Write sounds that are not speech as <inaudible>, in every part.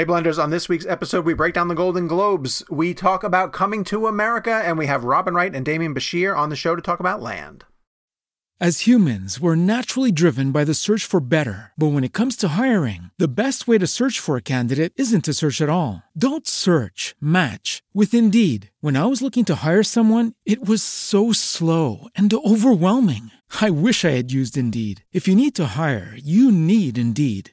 Hey, Blenders, on this week's episode, we break down the Golden Globes. We talk about coming to America, and we have Robin Wright and Demian Bichir on the show to talk about land. As humans, we're naturally driven by the search for better. But when it comes to hiring, the best way to search for a candidate isn't to search at all. Don't search, match with Indeed. When I was looking to hire someone, it was so slow and overwhelming. I wish I had used Indeed. If you need to hire, you need Indeed.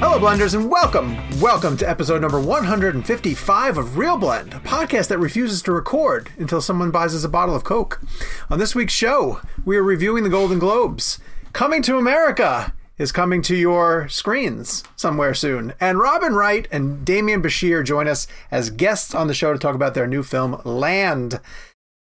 Hello, Blenders, and welcome. Welcome to episode number 155 of Real Blend, a podcast that refuses to record until someone buys us a bottle of Coke. On this week's show, we are reviewing the Golden Globes. Coming to America is coming to your screens somewhere soon. And Robin Wright and Demian Bichir join us as guests on the show to talk about their new film, Land.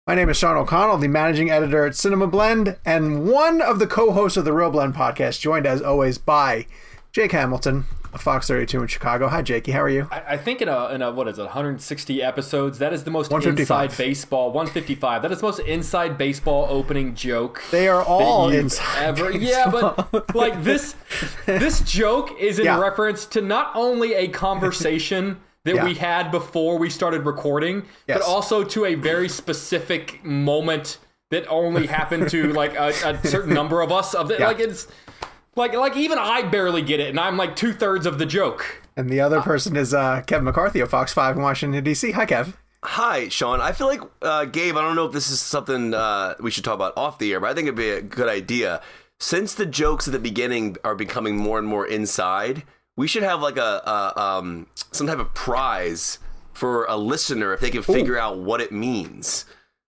My name is Sean O'Connell, the managing editor at Cinema Blend, and one of the co hosts of the Real Blend podcast, joined as always by Jake Hamilton of Fox 32 in Chicago. Hi, Jakey. How are you? I, I think in a, in a, what is it, 160 episodes, that is the most inside baseball, 155. That is the most inside baseball opening joke. They are all inside Ever. baseball. Yeah, but like this, this joke is in Yeah. reference to not only a conversation <laughs> that Yeah. we had before we started recording, Yes. but also to a very specific moment that only happened to like a, a certain number of us. Of the, Yeah. like it's like like even I barely get it, and I'm like two thirds of the joke. And the other person is uh, Kevin McCarthy of Fox 5 in Washington, D.C. Hi, Kev. Hi, Sean. I feel like uh, Gabe. I don't know if this is something uh, we should talk about off the air, but I think it'd be a good idea. Since the jokes at the beginning are becoming more and more inside, we should have like a, a um, some type of prize for a listener if they can figure out what it means.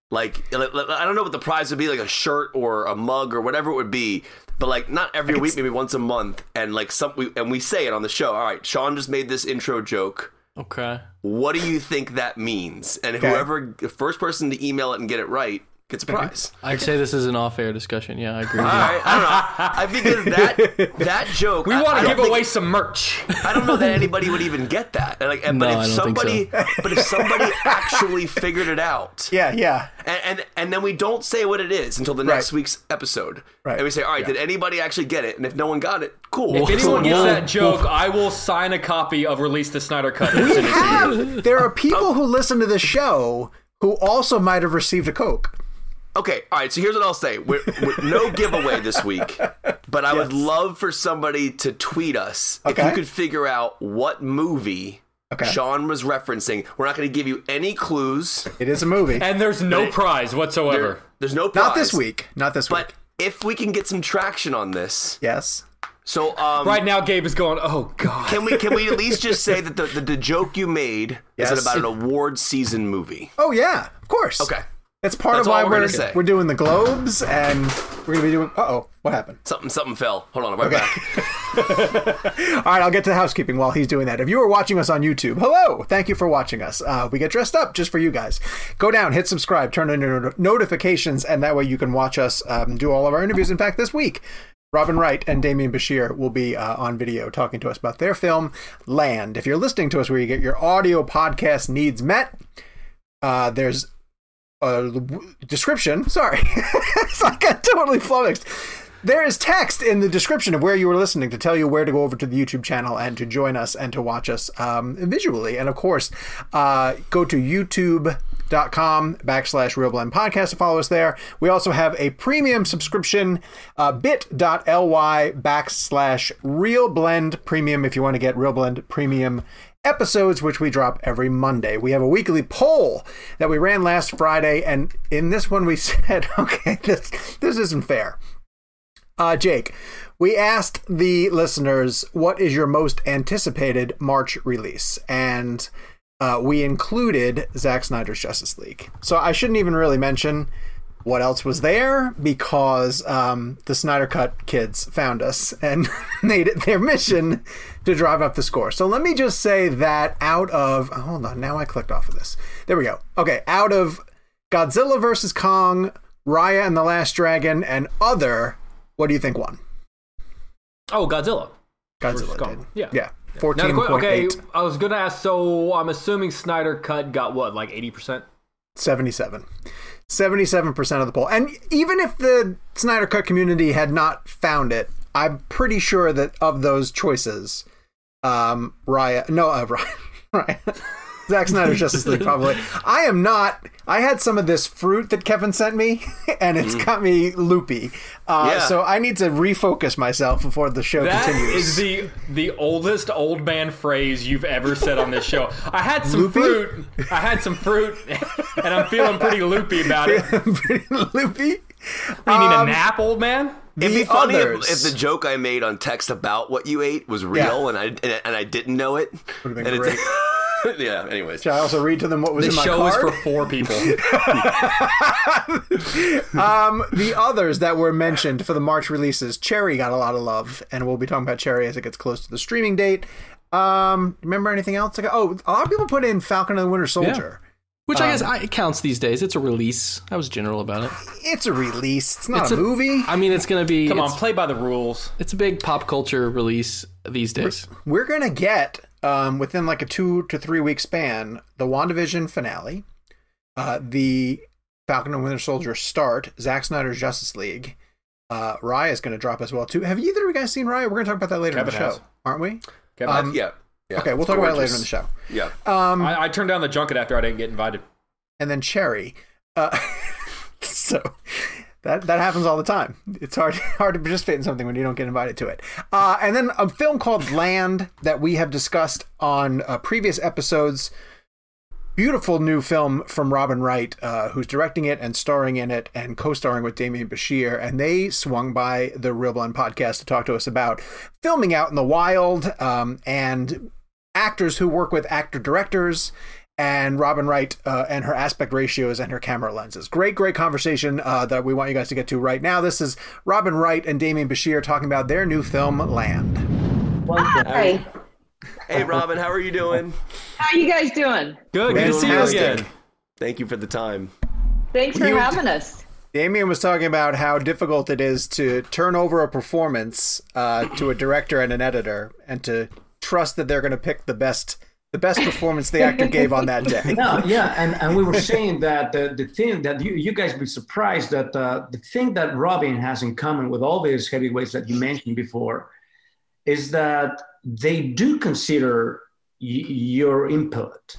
Like I don't know what the prize would be, like a shirt or a mug or whatever it would be. But like not every week, maybe once a month, and like some we, and we say it on the show. All right, Sean just made this intro joke Okay. what do you think that means? And Okay. whoever the first person to email it and get it right gets a prize. I'd say this is an off-air discussion. Yeah, I agree. All With you. right, I don't know. I because that <laughs> that joke. We I- want to don't give think- away some merch. I don't know that anybody would even get that. And like, and, but No, if I don't think somebody, but if somebody actually figured it out, <laughs> Yeah, yeah. and, and and then we don't say what it is until the next Right. week's episode, Right. and we say, all right, Yeah. did anybody actually get it? And if no one got it, cool. If anyone gets We'll- that joke, I will sign a copy of Release the Snyder Cut. and send it to you. Have, <laughs> there are oh. people who listen to the show who also might have received a Coke. Okay, all right. So here's what I'll say: we're, we're- no <laughs> giveaway this week, but I would love for somebody to tweet us if you could figure out what movie Okay. Sean was referencing. We're not going to give you any clues. It is a movie. And there's no prize whatsoever. There- there's no prize. Not this week. Not this but week. But if we can get some traction on this, Yes. so um, Right now, Gabe is going, "Oh God." Can we can we at least just say <laughs> that the the, the joke you made Yes. is about an award season movie? Oh, yeah. Of course. Okay, That's part That's of why we're we're, gonna we're doing the Globes, and we're going to be doing. Uh oh. What happened? something something fell. Hold on, I'm right back. <laughs> All right, I'll get to the housekeeping while he's doing that. If you are watching us on YouTube, hello, thank you for watching us. Uh, we get dressed up just for you guys. Go down, hit subscribe, turn on your notifications, and that way you can watch us um, do all of our interviews. In fact, this week, Robin Wright and Demian Bichir will be uh, on video talking to us about their film Land. If you're listening to us where you get your audio podcast needs met, uh, there's a description. Sorry, <laughs> <laughs> like I totally flummoxed. There is text in the description of where you were listening to tell you where to go over to the YouTube channel and to join us and to watch us um, visually. And of course, uh, go to youtube.com backslash Real Blend Podcast to follow us there. We also have a premium subscription, uh, bit.ly backslash Real Blend Premium if you want to get Real Blend Premium episodes, which we drop every Monday. We have a weekly poll that we ran last Friday, and in this one we <laughs> said, okay, this this isn't fair. Uh, Jake, we asked the listeners what is your most anticipated March release, and uh, we included Zack Snyder's Justice League. So I shouldn't even really mention what else was there because um, the Snyder Cut kids found us and <laughs> made it their mission to drive up the score. So let me just say that out of hold on, now I clicked off of this. There we go. Okay, out of Godzilla versus Kong, Raya and the Last Dragon, and other, what do you think won? Oh, Godzilla. Godzilla. Yeah. yeah, fourteen point okay, eight. I was gonna ask. So I'm assuming Snyder Cut got what, like 80 percent? 77. 77% of the poll. And even if the Snyder Cut community had not found it, I'm pretty sure that of those choices, um, Raya, no, uh, <laughs> Raya, Raya, Zack Snyder's Justice League probably. I am not, I had some of this fruit that Kevin sent me, <laughs> and it's got me loopy. Uh, Yeah. So I need to refocus myself before the show That continues. is the the oldest old man phrase you've ever said on this show. I had some Loopy? fruit. I had some fruit, and I'm feeling pretty loopy about it. <laughs> Pretty loopy. You need Um, a nap, old man? It'd be funny if, if the joke I made on text about what you ate was real Yeah. and I and, and I didn't know it. Would've been And great. <laughs> yeah. Anyways, Should I also read to them what was This in my show card? is for four people. <laughs> Um, the others that were mentioned for the March releases, Cherry got a lot of love, and we'll be talking about Cherry as it gets close to the streaming date. Um, remember anything else? Like, oh, a lot of people put in Falcon and the Winter Soldier. Which I guess I, it counts these days. It's a release. I was general about it. It's a release. It's not It's a, movie. I mean, it's going to be. Come on, play by the rules. it's a big pop culture release these days. We're gonna get um, within like a two to three week span the WandaVision finale, uh, the Falcon and Winter Soldier start, Zack Snyder's Justice League. Uh, Raya is going to drop as well too. Have either of you guys seen Raya? We're going to talk about that later in Kevin the show, aren't we? Kevin, Um, yeah. Yeah. Okay, we'll talk about it later in the show. Yeah. Um, I, I turned down the junket after I didn't get invited. and then Cherry. Uh, <laughs> so that that happens all the time. It's hard <laughs> hard to participate in something when you don't get invited to it. Uh, and then a film called Land that we have discussed on uh, previous episodes. Beautiful new film from Robin Wright, uh, who's directing it and starring in it and co-starring with Demian Bichir. And they swung by the Real Blend podcast to talk to us about filming out in the wild um, and actors who work with actor directors and Robin Wright uh, and her aspect ratios and her camera lenses. Great, great conversation uh, that we want you guys to get to right now. This is Robin Wright and Demian Bichir talking about their new film, Land. Hi. Hey, Robin, how are you doing? How you guys doing? Good, good to see you again. Thank you for the time. Thanks for You- having us. Demian was talking about how difficult it is to turn over a performance uh, to a director and an editor, and to trust that they're going to pick the best the best performance the actor gave on that day. <laughs> No, yeah, and, and we were saying that the, the thing that you, you guys be surprised that uh, the thing that Robin has in common with all these heavyweights that you mentioned before is that they do consider y- your input,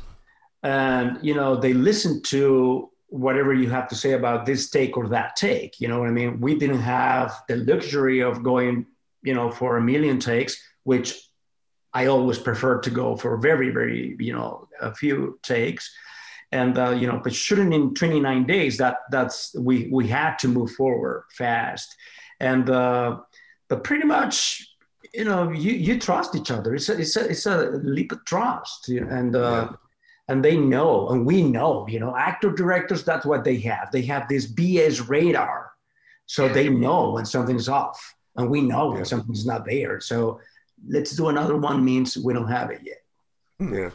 and you know they listen to whatever you have to say about this take or that take. You know what I mean? We didn't have the luxury of going, you know, for a million takes, which I always prefer to go for very, very, you know, a few takes. And uh, you know, but shooting in 29 days, that that's we we had to move forward fast. And uh, but pretty much, you know, you you trust each other. It's a it's a it's a leap of trust, and uh, and they know, and we know, you know, actor directors. That's what they have. They have this BS radar, so they know when something's off, and we know when something's not there. So let's do another one means we don't have it yet. Yeah.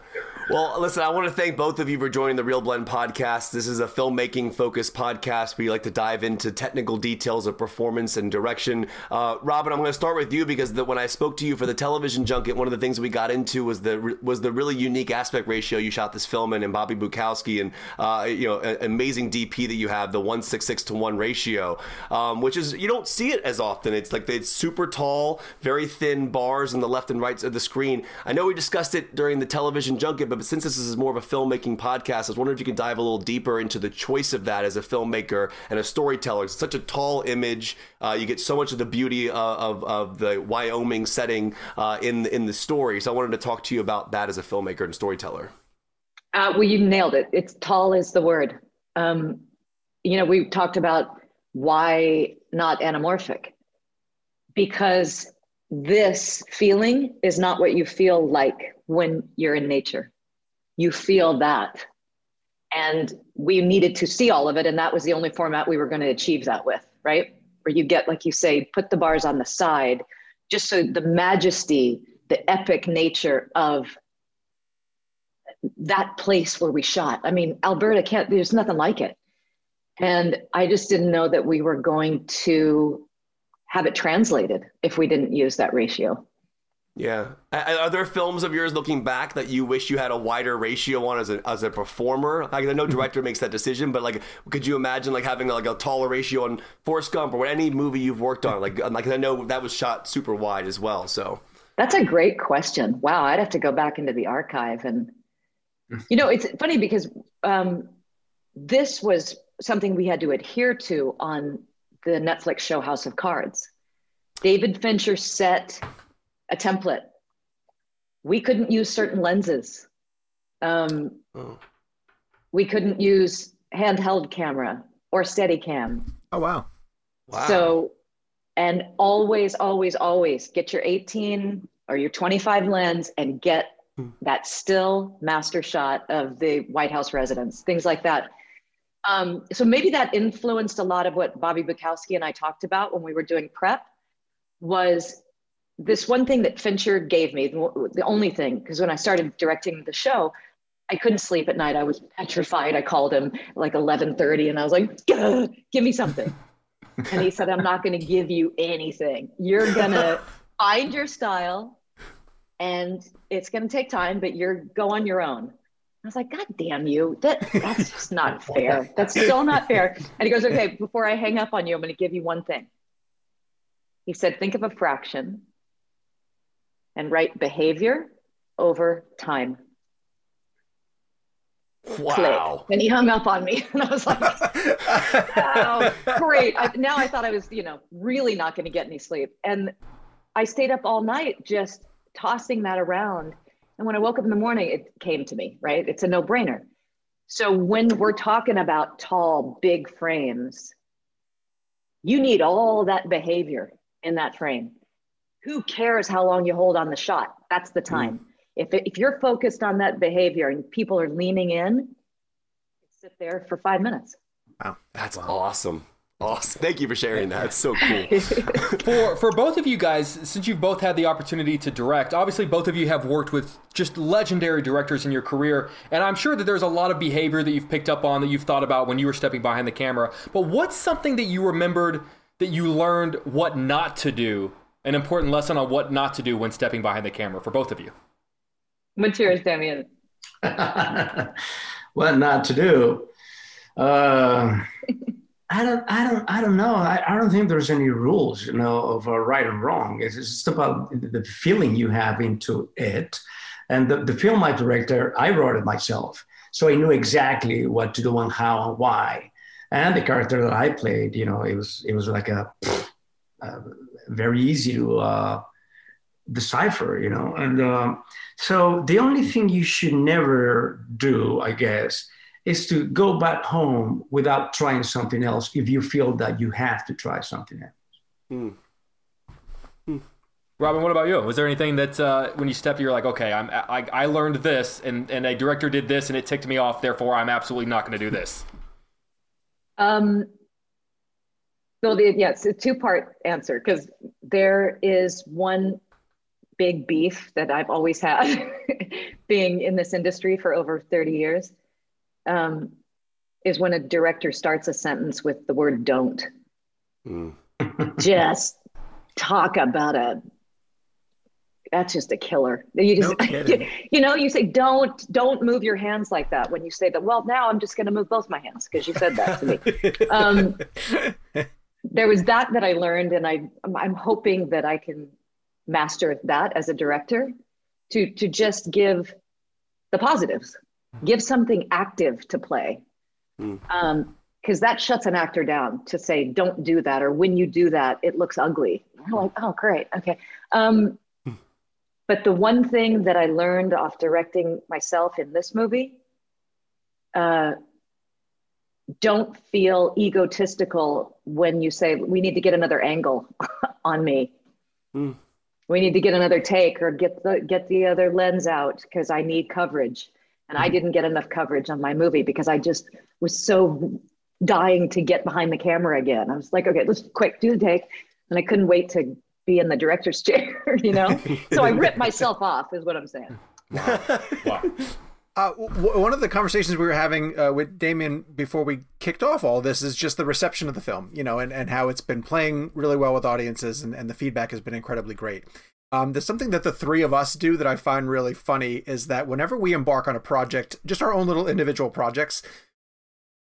Well, listen, I want to thank both of you for joining the Real Blend podcast. This is a filmmaking focused podcast where you like to dive into technical details of performance and direction. Uh, Robin, I'm going to start with you because the, when I spoke to you for the television junket, one of the things we got into was the was the really unique aspect ratio you shot this film in, and Bobby Bukowski, and uh, you know, a- amazing DP that you have, the one six six to one ratio, um, which is you don't see it as often. It's like it's super tall, very thin bars on the left and right of the screen. I know we discussed it during the television junket, but since this is more of a filmmaking podcast, I was wondering if you can dive a little deeper into the choice of that as a filmmaker and a storyteller. It's such a tall image. Uh, you get so much of the beauty of, of, of the Wyoming setting uh, in in the story. So I wanted to talk to you about that as a filmmaker and storyteller. Uh, well, you nailed it. It's tall is the word. Um, you know, we talked about why not anamorphic. because this feeling is not what you feel like when you're in nature. You feel that. And we needed to see all of it. And that was the only format we were going to achieve that with, right? Where you get, like you say, put the bars on the side, just so the majesty, the epic nature of that place where we shot. I mean, Alberta can't, there's nothing like it. And I just didn't know that we were going to have it translated if we didn't use that ratio. Yeah. Are there films of yours looking back that you wish you had a wider ratio on as a, as a performer? Like, I know director makes that decision, but like, could you imagine like having like a taller ratio on Forrest Gump or any movie you've worked on? Like, like I know that was shot super wide as well. So that's a great question. Wow, I'd have to go back into the archive and, you know, it's funny because um, this was something we had to adhere to on the Netflix show House of Cards. David Fincher set a template. We couldn't use certain lenses. Um, oh. We couldn't use handheld camera or steady cam. Oh, wow. Wow. So, and always, always, always get your 18 or your 25 lens and get hmm. that still master shot of the White House residence, things like that. Um, so maybe that influenced a lot of what Bobby Bukowski and I talked about when we were doing prep was this one thing that Fincher gave me, the only thing, because when I started directing the show, I couldn't sleep at night. I was petrified. I called him like 11:30 and I was like, "Give me something." and he said, "I'm not going to give you anything. You're going <laughs> to find your style and it's going to take time, but you're go on your own." I was like, God damn you. That, that's just not fair. That's so not fair. And he goes, Okay, before I hang up on you, I'm going to give you one thing. He said, Think of a fraction and write behavior over time. Wow. Click. And he hung up on me. <laughs> And I was like, wow, great. I, now I thought I was, you know, really not going to get any sleep. And I stayed up all night just tossing that around and when I woke up in the morning, it came to me, right? It's a no brainer. So when we're talking about tall, big frames, you need all that behavior in that frame. Who cares how long you hold on the shot? That's the time. Mm. If, if you're focused on that behavior and people are leaning in, sit there for five minutes. Wow, that's awesome. Awesome. Thank you for sharing that. It's so cool. <laughs> <laughs> for for both of you guys, since you've both had the opportunity to direct, obviously both of you have worked with just legendary directors in your career, and I'm sure that there's a lot of behavior that you've picked up on that you've thought about when you were stepping behind the camera. But what's something that you remembered that you learned what not to do? An important lesson on what not to do when stepping behind the camera for both of you. What's yours, Demian? what not to do? Uh... I don't, I don't, I don't know. I, I don't think there's any rules, you know, of uh, right and wrong. It's just about the feeling you have into it. And the, the film I director, I wrote it myself. So I knew exactly what to do and how and why. And the character that I played, you know, it was, it was like a, uh, very easy to uh, decipher, you know. And um, so the only thing you should never do, I guess, is to go back home without trying something else if you feel that you have to try something else. Hmm. Hmm. Robin, what about you? Was there anything that uh, when you stepped, you're like, okay, I'm, I, I learned this, and, and a director did this, and it ticked me off. Therefore, I'm absolutely not going to do this. Um, well, the, yeah, it's a two part answer because there is one big beef that I've always had <laughs> being in this industry for over 30 years um, is when a director starts a sentence with the word don't. Mm. <laughs> just talk about a that's just a killer. You just no <laughs> you know, you say don't don't move your hands like that when you say that. Well, now I'm just gonna move both my hands because you said that to me. um, there was that that I learned, and I I'm hoping that I can master that as a director to to just give the positives give something active to play Um, because mm. um, that shuts an actor down to say don't do that or when you do that it looks ugly I'm like oh great okay um, mm. but the one thing that i learned off directing myself in this movie uh, don't feel egotistical when you say we need to get another angle <laughs> on me mm. we need to get another take or get the get the other lens out because I need coverage. And I mm-hmm. didn't get enough coverage on my movie because I just was so dying to get behind the camera again. I was like, okay, let's quick do the take. And I couldn't wait to be in the director's <laughs> chair, you know? <laughs> so I ripped myself off, is what I'm saying. Wow. wow. Uh, w- one of the conversations we were having uh, with Demian before we kicked off all this is just the reception of the film, you know, and, and how it's been playing really well with audiences and, and the feedback has been incredibly great. Um, there's something that the three of us do that I find really funny is that whenever we embark on a project, just our own little individual projects,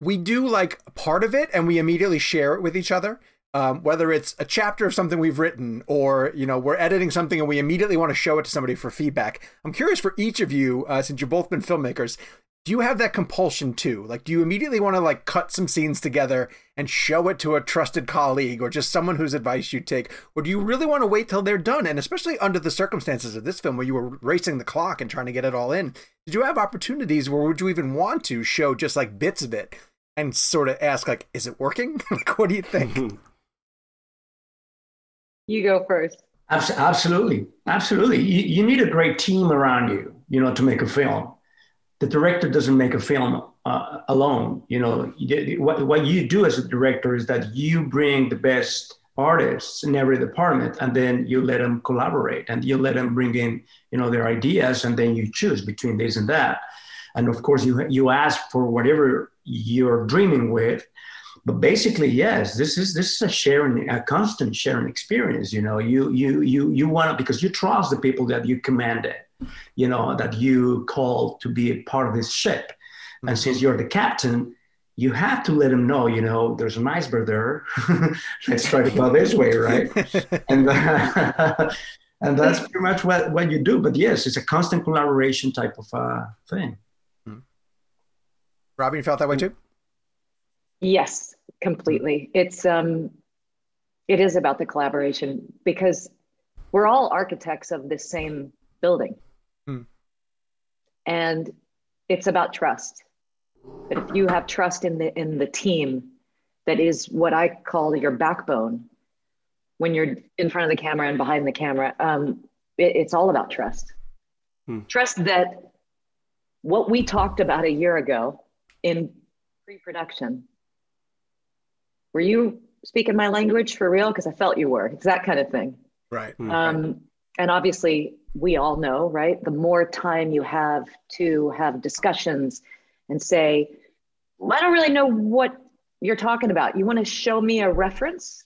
we do like part of it and we immediately share it with each other um, whether it's a chapter of something we've written or you know we're editing something and we immediately want to show it to somebody for feedback. I'm curious for each of you uh, since you've both been filmmakers do you have that compulsion too? Like do you immediately want to like cut some scenes together and show it to a trusted colleague or just someone whose advice you take? Or do you really want to wait till they're done? And especially under the circumstances of this film where you were racing the clock and trying to get it all in did you have opportunities where would you even want to show just like bits of it and sort of ask like is it working? <laughs> Like what do you think <laughs> You go first. Absolutely, absolutely. You, you need a great team around you, you know, to make a film. The director doesn't make a film uh, alone. You know, what, what you do as a director is that you bring the best artists in every department and then you let them collaborate and you let them bring in you know their ideas and then you choose between this and that and of course you you ask for whatever you're dreaming with but basically yes this is this is a sharing a constant sharing experience you know. You you you you want to because you trust the people that you commanded you know that you called to be a part of this ship. And since you're the captain you have to let them know you know there's an iceberg there. <laughs> Let's try to go this way right? <laughs> And uh, <laughs> and that's pretty much what, what you do. But yes it's a constant collaboration type of uh, thing. Hmm. robin you felt that way too Yes, completely. It's um it is about the collaboration because we're all architects of this same building. Hmm. And it's about trust. But if you have trust in the in the team that is what I call your backbone when you're in front of the camera and behind the camera, um, it, it's all about trust. Hmm. Trust that what we talked about a year ago in pre-production were you speaking my language for real? Because I felt you were. It's that kind of thing. Right. Hmm. Um, and obviously, we all know, right? The more time you have to have discussions and say, well, I don't really know what you're talking about. You want to show me a reference?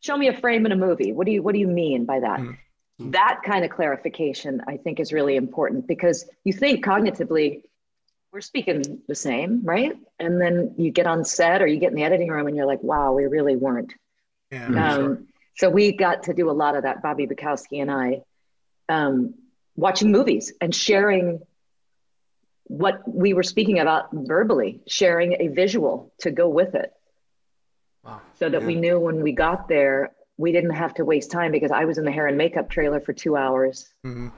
Show me a frame in a movie. What do you What do you mean by that? Mm-hmm. That kind of clarification, I think, is really important because you think cognitively we're speaking the same, right? And then you get on set or you get in the editing room and you're like, wow, we really weren't. Yeah, um, sure. So we got to do a lot of that, Bobby Bukowski and I, um, watching movies and sharing what we were speaking about verbally, sharing a visual to go with it. Wow. So that yeah. we knew when we got there, we didn't have to waste time because I was in the hair and makeup trailer for two hours. Mm-hmm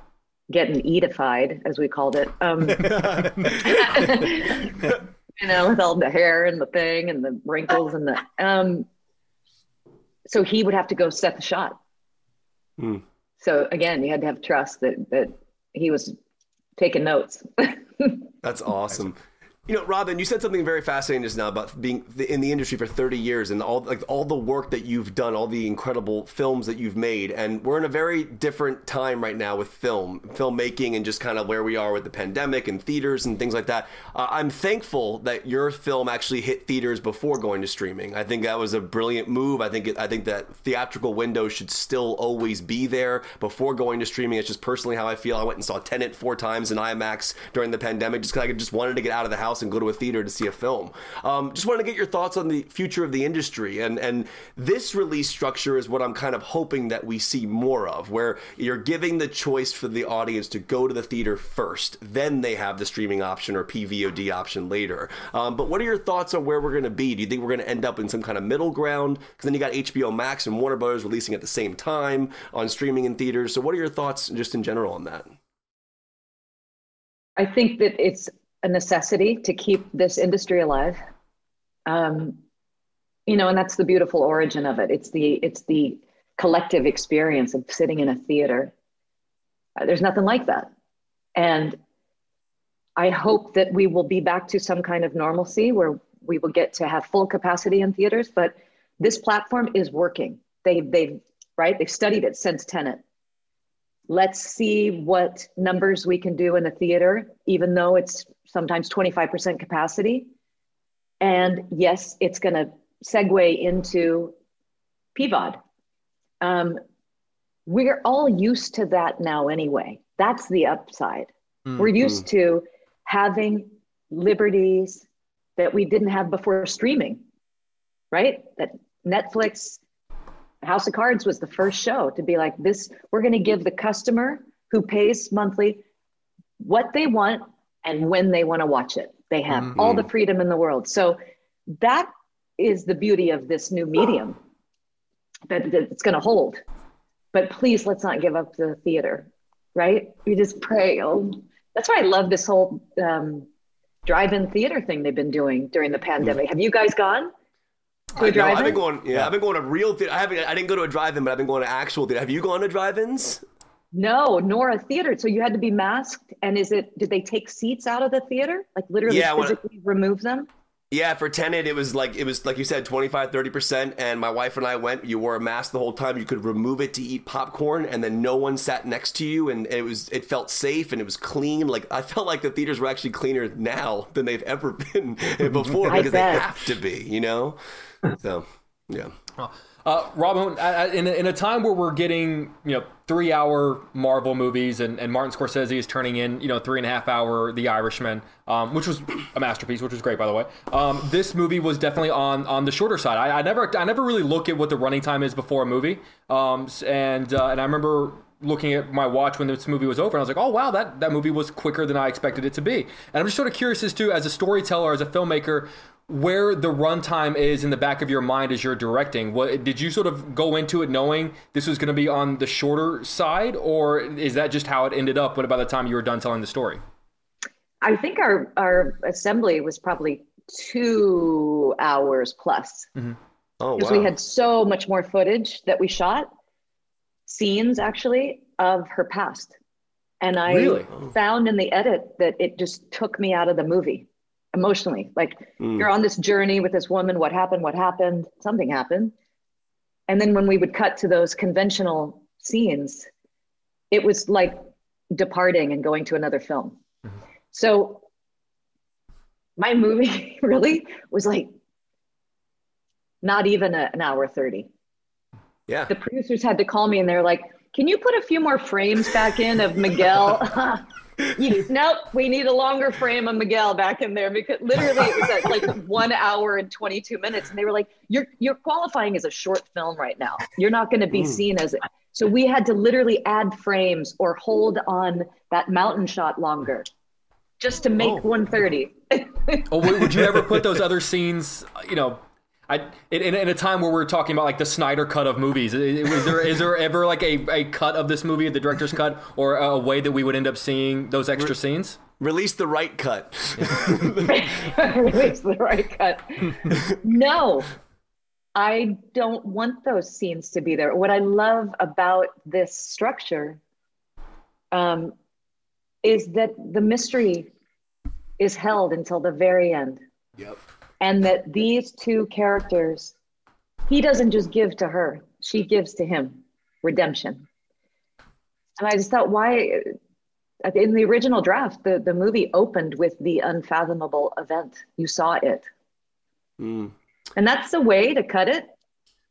getting edified, as we called it. Um, <laughs> <laughs> you know, with all the hair and the thing and the wrinkles and the. Um, so he would have to go set the shot. Hmm. So again, you had to have trust that that he was taking notes. <laughs> That's awesome. You know, Robin, you said something very fascinating just now about being in the industry for 30 years and all like all the work that you've done, all the incredible films that you've made. And we're in a very different time right now with film, filmmaking, and just kind of where we are with the pandemic and theaters and things like that. Uh, I'm thankful that your film actually hit theaters before going to streaming. I think that was a brilliant move. I think it, I think that theatrical window should still always be there before going to streaming. It's just personally how I feel. I went and saw Tenet four times in IMAX during the pandemic just because I just wanted to get out of the house house and go to a theater to see a film. Um, just wanted to get your thoughts on the future of the industry, and and this release structure is what I'm kind of hoping that we see more of, where you're giving the choice for the audience to go to the theater first, then they have the streaming option or PVOD option later. Um, but what are your thoughts on where we're going to be? Do you think we're going to end up in some kind of middle ground? Because then you got HBO Max and Warner Brothers releasing at the same time on streaming in theaters. So what are your thoughts just in general on that? I think that it's a necessity to keep this industry alive. Um, you know, and that's the beautiful origin of it. It's the it's the collective experience of sitting in a theater. Uh, there's nothing like that. And I hope that we will be back to some kind of normalcy where we will get to have full capacity in theaters. But this platform is working. They, they've, right? They've studied it since Tenet. Let's see what numbers we can do in a theater, even though it's sometimes 25% capacity. And yes, it's going to segue into PVOD. Um, we're all used to that now anyway. That's the upside. Mm-hmm. We're used to having liberties that we didn't have before streaming, right? That Netflix, House of Cards was the first show to be like, this, we're going to give the customer who pays monthly what they want and when they want to watch it. They have mm-hmm. all the freedom in the world. So that is the beauty of this new medium that, that it's going to hold. But please, let's not give up the theater, right? We just pray. Oh, that's why I love this whole um, drive-in theater thing they've been doing during the pandemic. Have you guys gone? A drive-in? I've been going. Yeah, I've been going to real theater. I haven't. I didn't go to a drive-in, but I've been going to actual theater. Have you gone to drive-ins? No, nor a theater. So you had to be masked. And is it? Did they take seats out of the theater? Like literally yeah, physically remove them? Yeah, for Tenet, it was like it was like you said, 25, 30 percent. And my wife and I went. You wore a mask the whole time. You could remove it to eat popcorn, and then no one sat next to you, and it was it felt safe and it was clean. Like I felt like the theaters were actually cleaner now than they've ever <laughs> been before because they have to be. You know, so yeah. Uh, Robin, in a, in a time where we're getting you know three hour Marvel movies and, and Martin Scorsese is turning in you know three and a half hour The Irishman, um, which was a masterpiece, which was great by the way. Um, this movie was definitely on on the shorter side. I, I, never I never really look at what the running time is before a movie, um, and uh, and I remember looking at my watch when this movie was over and I was like, oh wow, that, that movie was quicker than I expected it to be. And I'm just sort of curious as to, as a storyteller, as a filmmaker, where the runtime is in the back of your mind as you're directing. What did you sort of go into it knowing this was going to be on the shorter side, or is that just how it ended up? When by the time you were done telling the story, I think our our assembly was probably two hours plus. Mm-hmm. Oh, because wow. we had so much more footage that we shot, scenes actually of her past, and I really? found in the edit that it just took me out of the movie emotionally. Like mm. you're on this journey with this woman. What happened? What happened? Something happened. And then when we would cut to those conventional scenes, it was like departing and going to another film. Mm-hmm. So my movie <laughs> really was like not even a, an hour 30. Yeah. The producers had to call me and they're like, can you put a few more frames back in of Miguel? <laughs> you, nope, we need a longer frame of Miguel back in there because literally it was at like <laughs> one hour and 22 minutes. And they were like, you're, you're qualifying as a short film right now. You're not going to be mm. seen as, it. so we had to literally add frames or hold on that mountain shot longer just to make oh. 130. oh, would you ever put those <laughs> other scenes, you know, I in, in, a time where we're talking about like the Snyder cut of movies, is there is there ever like a, a cut of this movie, the director's cut, or a way that we would end up seeing those extra Re- scenes? Release the right cut. <laughs> Release the right cut. no, I don't want those scenes to be there. What I love about this structure um, is that the mystery is held until the very end. Yep and that these two characters he doesn't just give to her she gives to him redemption and i just thought why in the original draft the, the movie opened with the unfathomable event you saw it mm. and that's the way to cut it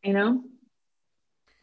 you know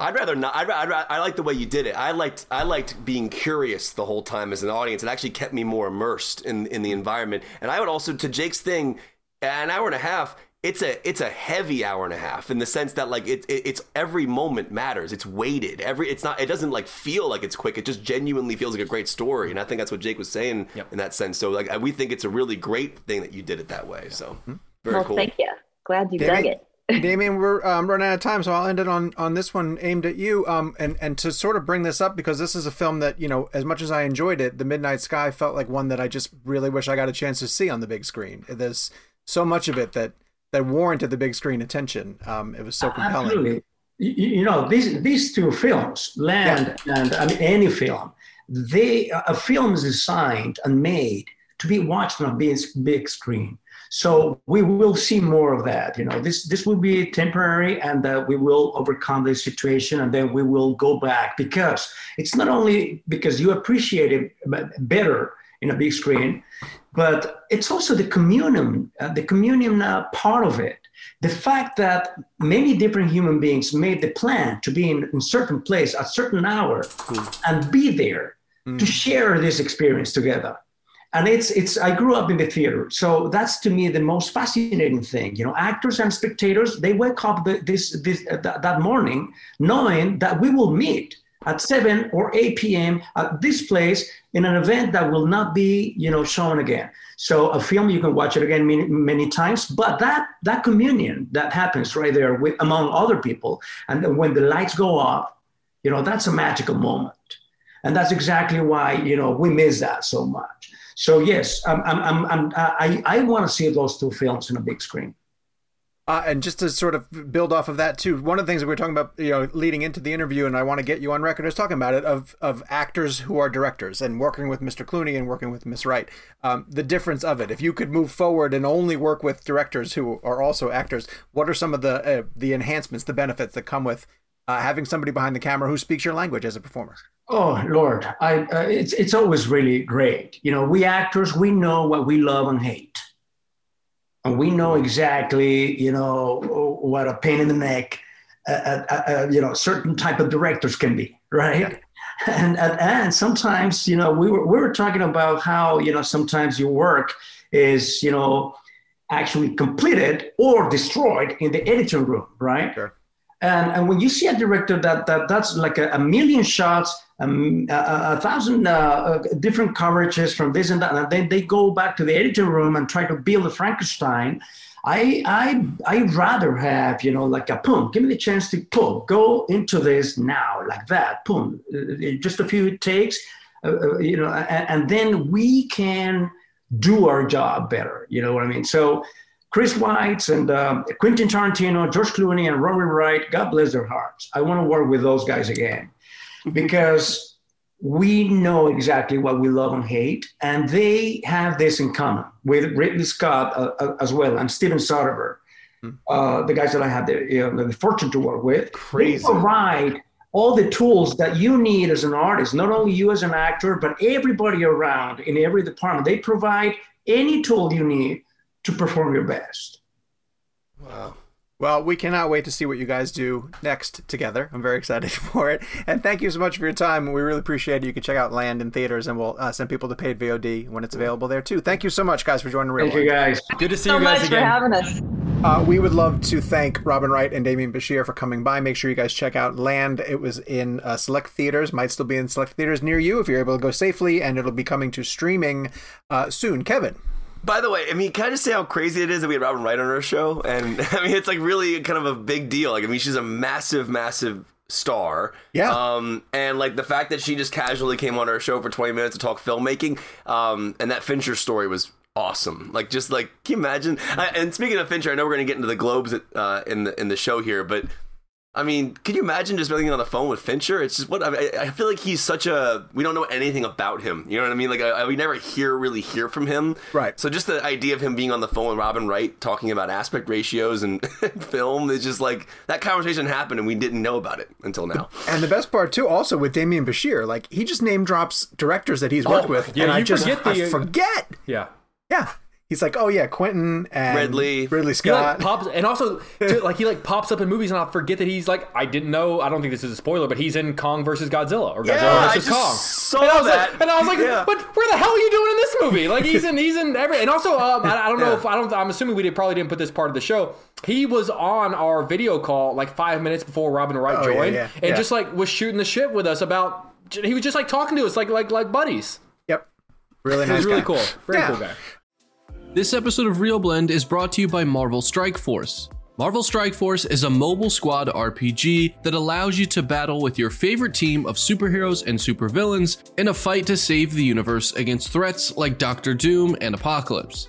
I'd rather not. I'd, I'd, I like the way you did it. I liked. I liked being curious the whole time as an audience. It actually kept me more immersed in in the environment. And I would also, to Jake's thing, an hour and a half it's a it's a heavy hour and a half in the sense that like it, it, it's every moment matters. It's weighted. Every it's not it doesn't like feel like it's quick. It just genuinely feels like a great story. And i think that's what jake was saying yep. in that sense. So like we think it's a really great thing that you did it that way. So mm-hmm. very well, cool. thank you. Glad you dug it. <laughs> Demian, we're um, running out of time, so I'll end it on on this one aimed at you. Um, and and to sort of bring this up because this is a film that you know, as much as I enjoyed it, The Midnight Sky felt like one that I just really wish I got a chance to see on the big screen. There's so much of it that that warranted the big screen attention. Um, it was so compelling. Absolutely. you, you know these these two films, Land and I mean any film, they a film is designed and made to be watched on a big big screen. So we will see more of that. You know, this this will be temporary, and uh, we will overcome this situation, and then we will go back because it's not only because you appreciate it better in a big screen, but it's also the communion, uh, the communion uh, part of it. The fact that many different human beings made the plan to be in a certain place at certain hour mm. and be there mm. to share this experience together and it's it's i grew up in the theater so that's to me the most fascinating thing you know actors and spectators they wake up the, this this uh, th- that morning knowing that we will meet at 7 or 8 p.m at this place in an event that will not be you know shown again. So a film you can watch it again many, many times but that that communion that happens right there with among other people and then when the lights go off you know that's a magical moment. And that's exactly why you know we miss that so much. So yes, I'm, I'm, I'm, i I, want to see those two films in a big screen. Uh, and just to sort of build off of that too, one of the things that we are talking about, you know, leading into the interview, and I want to get you on record as talking about it, of of actors who are directors and working with Mr. Clooney and working with Miss Wright, um, the difference of it. If you could move forward and only work with directors who are also actors, what are some of the uh, the enhancements, the benefits that come with uh, having somebody behind the camera who speaks your language as a performer? Oh Lord, I, uh, it's it's always really great. You know, we actors we know what we love and hate, and we know exactly you know what a pain in the neck, uh, uh, uh you know, certain type of directors can be, right? Yeah. <laughs> And, and and sometimes you know we were we were talking about how you know sometimes your work is you know actually completed or destroyed in the editing room, right? Sure. And, and when you see a director that, that that's like a, a million shots, um, a, a, thousand uh, uh, different coverages from this and that, and then they go back to the editing room and try to build a Frankenstein. I I I'd rather have you know like a boom. Give me the chance to boom, go into this now like that. Boom, uh, just a few takes, uh, uh, you know, and, and then we can do our job better. You know what I mean? So Chris Weitz and uh, Quentin Tarantino, George Clooney, and Robert Wright, God bless their hearts. I want to work with those guys again because we know exactly what we love and hate, and they have this in common with Ridley Scott uh, uh, as well and Steven Soderbergh, hmm. uh, the guys that I had the, you know, the fortune to work with. Crazy. They provide all the tools that you need as an artist, not only you as an actor, but everybody around in every department. They provide any tool you need to perform your best. Wow. Well, we cannot wait to see what you guys do next together. I'm very excited <laughs> for it. And thank you so much for your time. We really appreciate it. You can check out Land in theaters, and we'll uh, send people to paid VOD when it's available there too. Thank you so much, guys, for joining Real. Thank you, guys. Good to see so you guys again. for having us. Uh, we would love to thank Robin Wright and Demian Bichir for coming by. Make sure you guys check out Land. It was in uh, select theaters, might still be in select theaters near you if you're able to go safely, and it'll be coming to streaming uh, soon. Kevin. By the way, I mean, can I just say how crazy it is that we had Robin Wright on our show? And <laughs> I mean, it's like really kind of a big deal. Like, I mean, she's a massive, massive star. Yeah. Um, and like the fact that she just casually came on our show for 20 minutes to talk filmmaking, um, and that Fincher story was awesome. Like, just like, can you imagine? I, and speaking of Fincher, I know we're going to get into the Globes uh, in the in the show here, but I mean, can you imagine just being on the phone with Fincher? It's just what I, I, feel like he's such a. We don't know anything about him. You know what I mean? Like I, we never hear really hear from him. Right. So just the idea of him being on the phone with Robin Wright talking about aspect ratios and <laughs> film is just like that conversation happened and we didn't know about it until now. And the best part too, also with Demian Bichir, like he just name drops directors that he's worked oh, with, yeah, and I just forget the, I forget. Yeah. Yeah he's like, oh yeah, Quentin and Ridley, Ridley Scott, like pops, and also like he like pops up in movies, and I'll forget that he's like, I didn't know. I don't think this is a spoiler, but he's in Kong versus Godzilla or Godzilla yeah, versus Kong. Saw and I was that, like, and I was like, yeah. but where the hell are you doing in this movie? Like he's in, he's in every, and also um, I, I, don't know yeah. if I don't. I'm assuming we did probably didn't put this part of the show. He was on our video call like five minutes before Robin Wright oh, joined, yeah, and just like was shooting the shit with us about. He was just like talking to us like like like buddies. Yep, really nice. He was really guy. cool. Very cool guy. This episode of Real Blend is brought to you by Marvel Strike Force. Marvel Strike Force is a mobile squad RPG that allows you to battle with your favorite team of superheroes and supervillains in a fight to save the universe against threats like Doctor Doom and Apocalypse.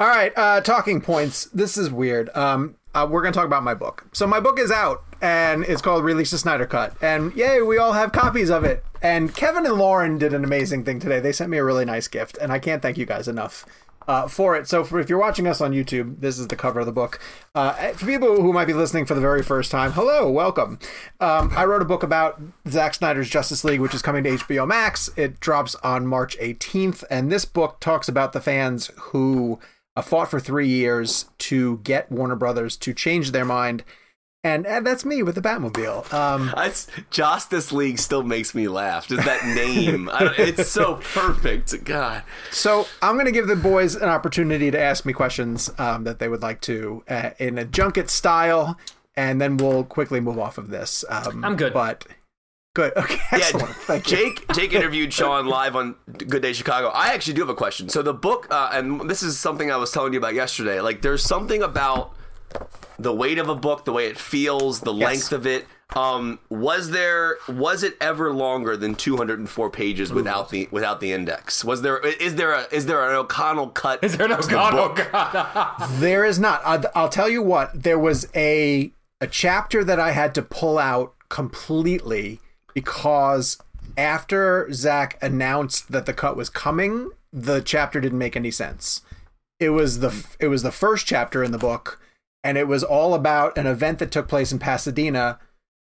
All right, uh, talking points. This is weird. Um, uh, we're going to talk about my book. So my book is out, and it's called Release the Snyder Cut. And yay, we all have copies of it. And Kevin and Lauren did an amazing thing today. They sent me a really nice gift, and I can't thank you guys enough. Uh, for it. So, for, if you're watching us on YouTube, this is the cover of the book. Uh, for people who might be listening for the very first time, hello, welcome. Um, I wrote a book about Zack Snyder's Justice League, which is coming to HBO Max. It drops on March 18th, and this book talks about the fans who uh, fought for three years to get Warner Brothers to change their mind. And, and that's me with the Batmobile. Um, <laughs> That's, Justice League still makes me laugh. Just that name, I don't, it's so perfect. God, so I'm going to give the boys an opportunity to ask me questions um, that they would like to uh, in a junket style, and then we'll quickly move off of this. Um, I'm good. But good. Okay. Excellent. yeah. Thank you. Jake, Jake <laughs> interviewed Sean live on Good Day Chicago. I actually do have a question. So the book, uh, and this is something I was telling you about yesterday. Like, there's something about the weight of a book, the way it feels, the Yes. length of it. Um, was there was it ever longer than 204 pages without the without the index? Was there is there a is there an O'Connell cut? Is there no to the book? <laughs> There is not. I'll, I'll tell you what. There was a a chapter that I had to pull out completely because after Zach announced that the cut was coming, the chapter didn't make any sense. It was the it was the first chapter in the book, and it was all about an event that took place in Pasadena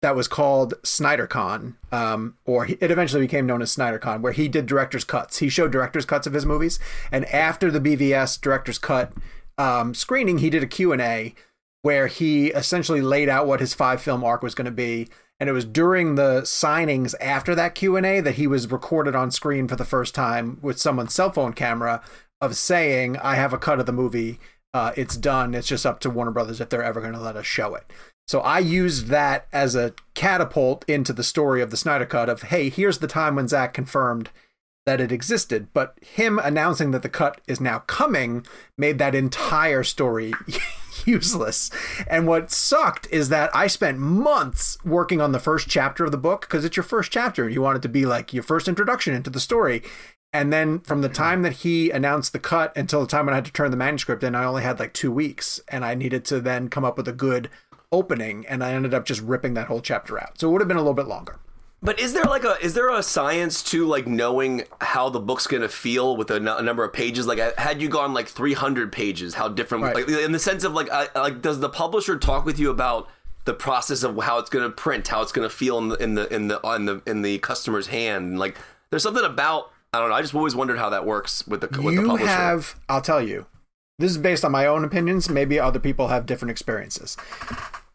that was called SnyderCon, um, or it eventually became known as SnyderCon, where he did director's cuts. He showed director's cuts of his movies, and after the BVS director's cut um, screening, he did a Q and A where he essentially laid out what his five film arc was going to be. And it was during the signings after that Q and A that he was recorded on screen for the first time with someone's cell phone camera of saying, "I have a cut of the movie. Uh, it's done. It's just up to Warner Brothers if they're ever going to let us show it." So I used that as a catapult into the story of the Snyder Cut of, hey, here's the time when Zach confirmed that it existed. But him announcing that the cut is now coming made that entire story <laughs> <laughs> useless. And what sucked is that I spent months working on the first chapter of the book because it's your first chapter. You want it to be like your first introduction into the story. And then from the time that he announced the cut until the time when I had to turn the manuscript in, I only had like two weeks. And I needed to then come up with a good opening. And I ended up just ripping that whole chapter out. So it would have been a little bit longer. But is there like a is there a science to like knowing how the book's gonna feel with a, n- a number of pages? Like, had you gone like 300 pages, how different? Right. Like, in the sense of like, I, like, does the publisher talk with you about the process of how it's gonna print, how it's gonna feel in the in the in the on the in the customer's hand? And, like, there's something about I don't know. I just always wondered how that works with the with the you publisher. have i'll tell you this is based on my own opinions maybe other people have different experiences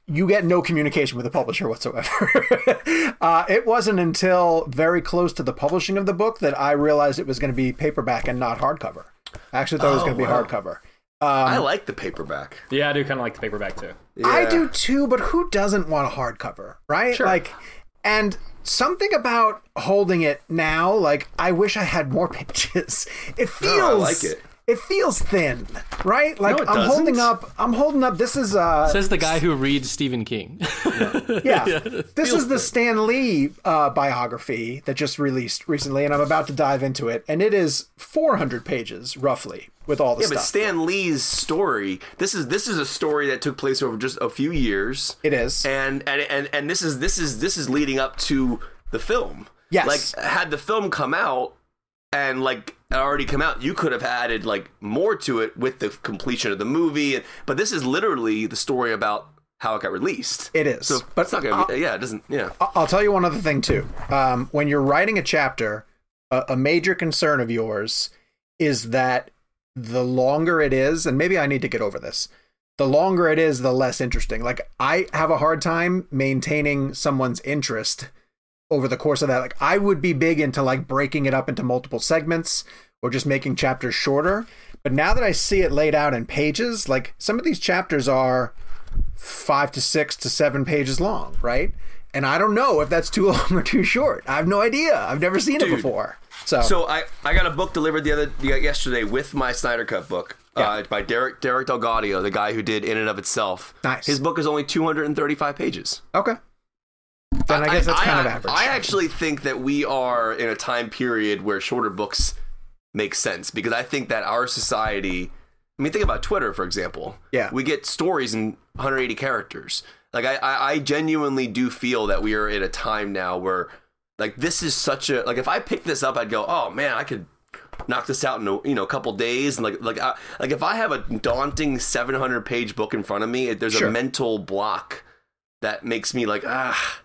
you get no communication with the publisher whatsoever. <laughs> uh, it wasn't until very close to the publishing of the book that I realized it was going to be paperback and not hardcover. I actually thought it was Oh, going to be wow. hardcover. I like the paperback. Yeah, I do kind of like the paperback too. I do too, but who doesn't want a hardcover, right? Sure. Like, and something about holding it now, like, I wish I had more <laughs> pages. It feels No, I like it. It feels thin, right? Like No, it I'm holding doesn't. up. I'm holding up. This is uh, Says the guy who reads Stephen King. yeah. <laughs> This is the Stan Lee uh, biography that just released recently, and I'm about to dive into it. And it is 400 pages, roughly, with all the Yeah, stuff. but Stan Lee's story. This is this is a story that took place over just a few years. it is. and and and and this is this is this is leading up to the film. Yes. Like had the film come out and like already come out, you could have added like more to it with the completion of the movie. But this is literally the story about how it got released. It is. So, But it's not gonna be. yeah, it doesn't. Yeah. I'll tell you one other thing too. Um, when you're writing a chapter, a, a major concern of yours is that the longer it is, and maybe I need to get over this. The longer it is, the less interesting. Like I have a hard time maintaining someone's interest over the course of that. Like I would be big into like breaking it up into multiple segments or just making chapters shorter. But now that I see it laid out in pages, like some of these chapters are five to six to seven pages long, right? And I don't know if that's too <laughs> long or too short. I have no idea. I've never seen it before. So, So I, I got a book delivered the other the, yesterday with my Snyder Cut book. Yeah. Uh, by Derek Derek DelGaudio, the guy who did In and of Itself. Nice. His book is only 235 pages. okay. Then I guess that's kind of average. I actually think that we are in a time period where shorter books make sense because I think that our society. I mean, think about Twitter, for example. Yeah. we get stories in 180 characters. Like, I, I, I genuinely do feel that we are in a time now where, like, this is such a like. If I pick this up, I'd go, "Oh man, I could knock this out in a you know a couple days." And like, like, I, like if I have a daunting 700 page book in front of me, there's Sure. a mental block that makes me like, ah.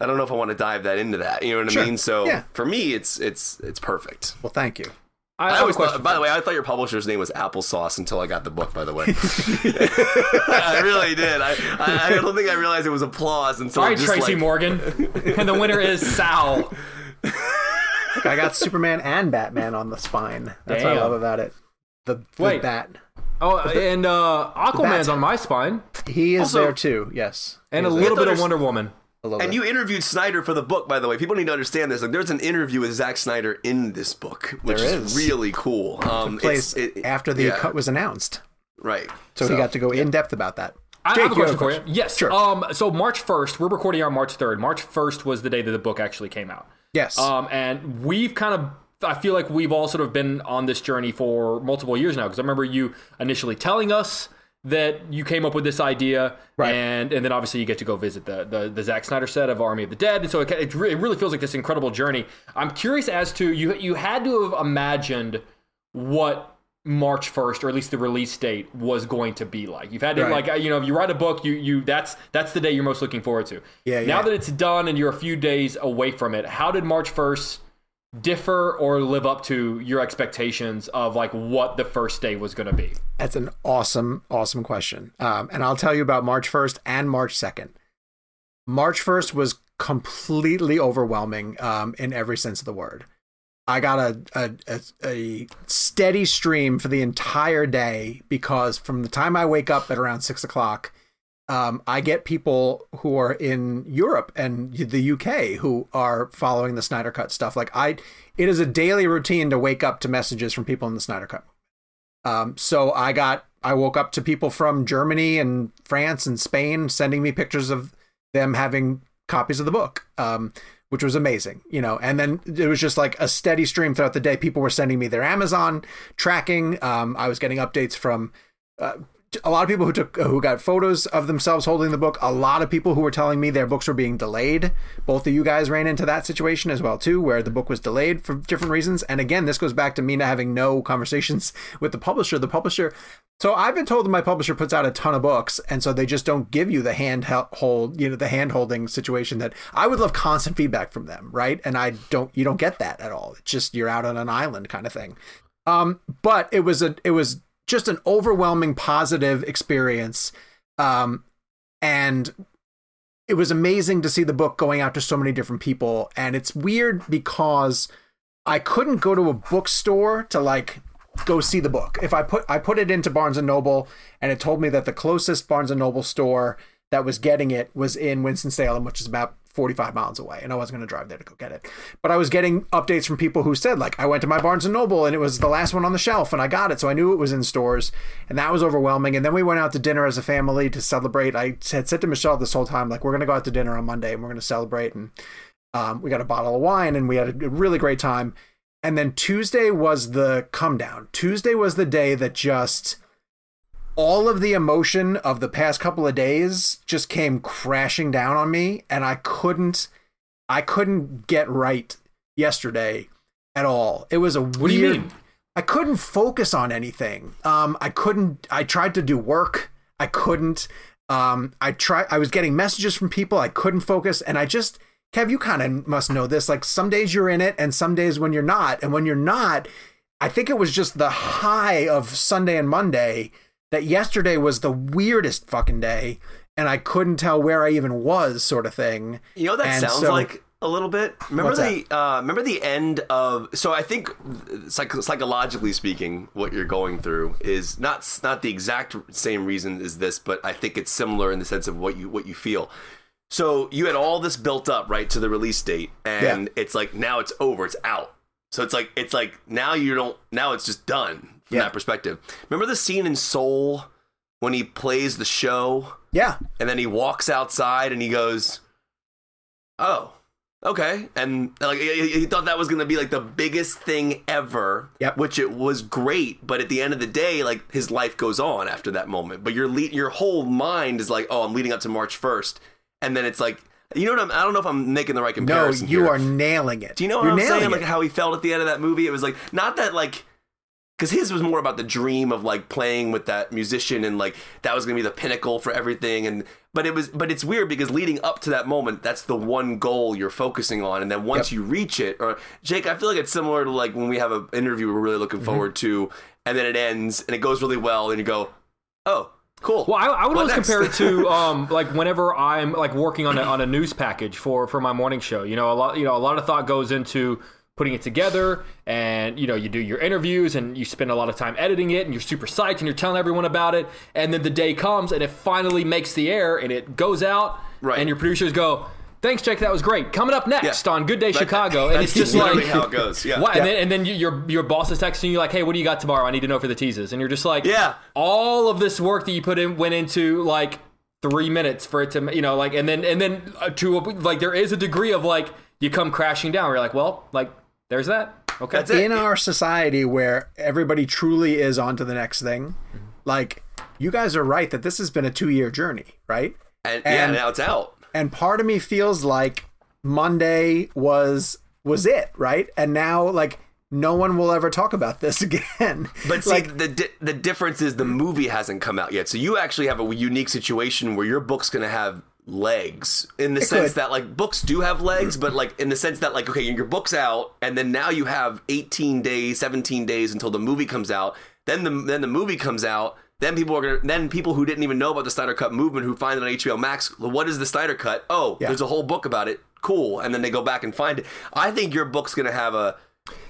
I don't know if I want to dive that into that. You know what Sure. I mean? So Yeah. for me, it's it's it's perfect. well, thank you. I, I always thought, by the way, I thought your publisher's name was Applesauce until I got the book. By the way, <laughs> I really did. I, I I don't think I realized it was applause until All right, just Tracy like, Morgan, and the winner is Sal. Look, I got Superman and Batman on the spine. That's what I love about it. The, the Wait. bat. Oh, and uh, Aquaman's on my spine, He is Also- there too. Yes. and a little bit of Wonder Woman. A And bit. you interviewed Snyder for the book, by the way. People need to understand this. Like, there's an interview with Zack Snyder in this book, which There is. is. really cool. Um, place it's- it- after the yeah, cut was announced. right. So, he got to go in depth about that. I Jake, have a you question for you. Yes. Sure. Um. So March first, we're recording on March third. March first was the day that the book actually came out. yes. Um. And we've kind of. I feel like we've all sort of been on this journey for multiple years now. Because I remember you initially telling us that you came up with this idea, Right. and and then obviously you get to go visit the the, the Zack Snyder set of Army of the Dead, and so it, it, re- it really feels like this incredible journey. I'm curious as to you you had to have imagined what March 1st, or at least the release date, was going to be like. You've had to Right. like you know, if you write a book, you you that's that's the day you're most looking forward to. Yeah, Now yeah. that it's done and you're a few days away from it, how did March 1st differ or live up to your expectations of like what the first day was going to be? That's an awesome, awesome question. Um, and I'll tell you about March 1st and March 2nd. March 1st was completely overwhelming um, in every sense of the word. I got a, a, a, a steady stream for the entire day because from the time I wake up at around six o'clock, um, I get people who are in Europe and the UK who are following the Snyder Cut stuff. Like I, it is a daily routine to wake up to messages from people in the Snyder Cut. Um, so I got, I woke up to people from Germany and France and Spain sending me pictures of them having copies of the book, um, which was amazing, you know. And then it was just like a steady stream throughout the day. People were sending me their Amazon tracking. Um, I was getting updates from uh, a lot of people who took who got photos of themselves holding the book. A lot of people who were telling me their books were being delayed. Both of you guys ran into that situation as well too, where the book was delayed for different reasons. And again, this goes back to me not having no conversations <laughs> with the publisher. The publisher. So I've been told that my publisher puts out a ton of books, and so they just don't give you the hand hold, you know, the hand holding situation that I would love constant feedback from them, right? And I don't, you don't get that at all. It's just you're out on an island kind of thing. Um, but it was a, it was just an overwhelming positive experience. Um, and it was amazing to see the book going out to so many different people. And it's weird because I couldn't go to a bookstore to like go see the book. If I put I put it into Barnes and Noble and it told me that the closest Barnes and Noble store that was getting it was in Winston-Salem, which is about 45 miles away, and I wasn't going to drive there to go get it. But I was getting updates from people who said like I went to my Barnes and Noble and it was the last one on the shelf and I got it, so I knew it was in stores, and that was overwhelming. And then we went out to dinner as a family to celebrate. I had said to Michelle this whole time like we're going to go out to dinner on Monday and we're going to celebrate and um, we got a bottle of wine and we had a really great time. And then Tuesday was the come down. Tuesday was the day that just all of the emotion of the past couple of days just came crashing down on me and I couldn't I couldn't get right yesterday at all. It was a weird do you mean? I couldn't focus on anything. Um I couldn't I tried to do work. I couldn't um I try I was getting messages from people I couldn't focus and I just Kev, you kind of must know this. Like some days you're in it and some days when you're not. And when you're not, I think it was just the high of Sunday and Monday that yesterday was the weirdest fucking day and I couldn't tell where I even was, sort of thing. You know what that And sounds so- like a little bit. Remember the uh, remember the end of. So I think psych- psychologically speaking, what you're going through is not not the exact same reason as this, but I think it's similar in the sense of what you what you feel. So you had all this built up right to the release date, and Yeah. it's like now it's over, it's out. So it's like it's like now you don't now it's just done from Yeah. that perspective. Remember the scene in Soul when he plays the show Yeah. and then he walks outside and he goes, "Oh, okay." And like he thought that was going to be like the biggest thing ever, Yep. which it was great. But at the end of the day, like his life goes on after that moment. But your le- your whole mind is like, "Oh, I'm leading up to March 1st," and then it's like, you know what? I'm, I don't know if I'm making the right comparison. No, you here. are nailing it. Do you know what You're I'm saying? it. Like how he felt at the end of that movie. It was like not that like because his was more about the dream of like playing with that musician and like that was gonna be the pinnacle for everything. And but it was but it's weird because leading up to that moment, that's the one goal you're focusing on, and then once Yep. you reach it, or Jake, I feel like it's similar to like when we have an interview we're really Mm-hmm. looking forward to, and then it ends and it goes really well, and you go, oh. Cool. Well, I, I would What always next? compare it to <laughs> um, like whenever I'm like working on a, on a news package for for my morning show. You know, a lot you know a lot of thought goes into putting it together, and you know you do your interviews and you spend a lot of time editing it, and you're super psyched and you're telling everyone about it, and then the day comes and it finally makes the air and it goes out, Right. and your producers go. Thanks, Jake. That was great. Coming up next Yeah. on Good Day Chicago, and that's it's just like how it goes. Yeah. What? And then, and then you, your your boss is texting you like, "Hey, what do you got tomorrow? I need to know for the teases." And you're just like, Yeah. all of this work that you put in went into like three minutes for it to, you know, like, and then and then uh, to like there is a degree of like you come crashing down. Where you're like, well, like there's that. Okay, That's it. in our society where everybody truly is on to the next thing, like you guys are right that this has been a two year journey, right? And, yeah, now it's out. And part of me feels like Monday was was it, right? And now like no one will ever talk about this <laughs> again. But see, like the di- the difference is the movie hasn't come out yet. So you actually have a unique situation where your book's going to have legs in the It sense could. that like books do have legs, but like in the sense that like okay, your book's out, and then now you have 18 days, 17 days until the movie comes out. Then the then the movie comes out. Then people are gonna. Then people who didn't even know about the Snyder Cut movement who find it on HBO Max. What is the Snyder Cut? Oh, Yeah. there's a whole book about it. Cool. And then they go back and find it. I think your book's gonna have a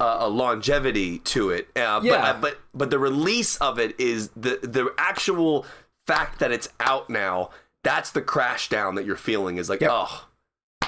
a, a longevity to it. Uh, Yeah. But, but but the release of it is the the actual fact that it's out now. That's the crash down that you're feeling. Is like Yep. oh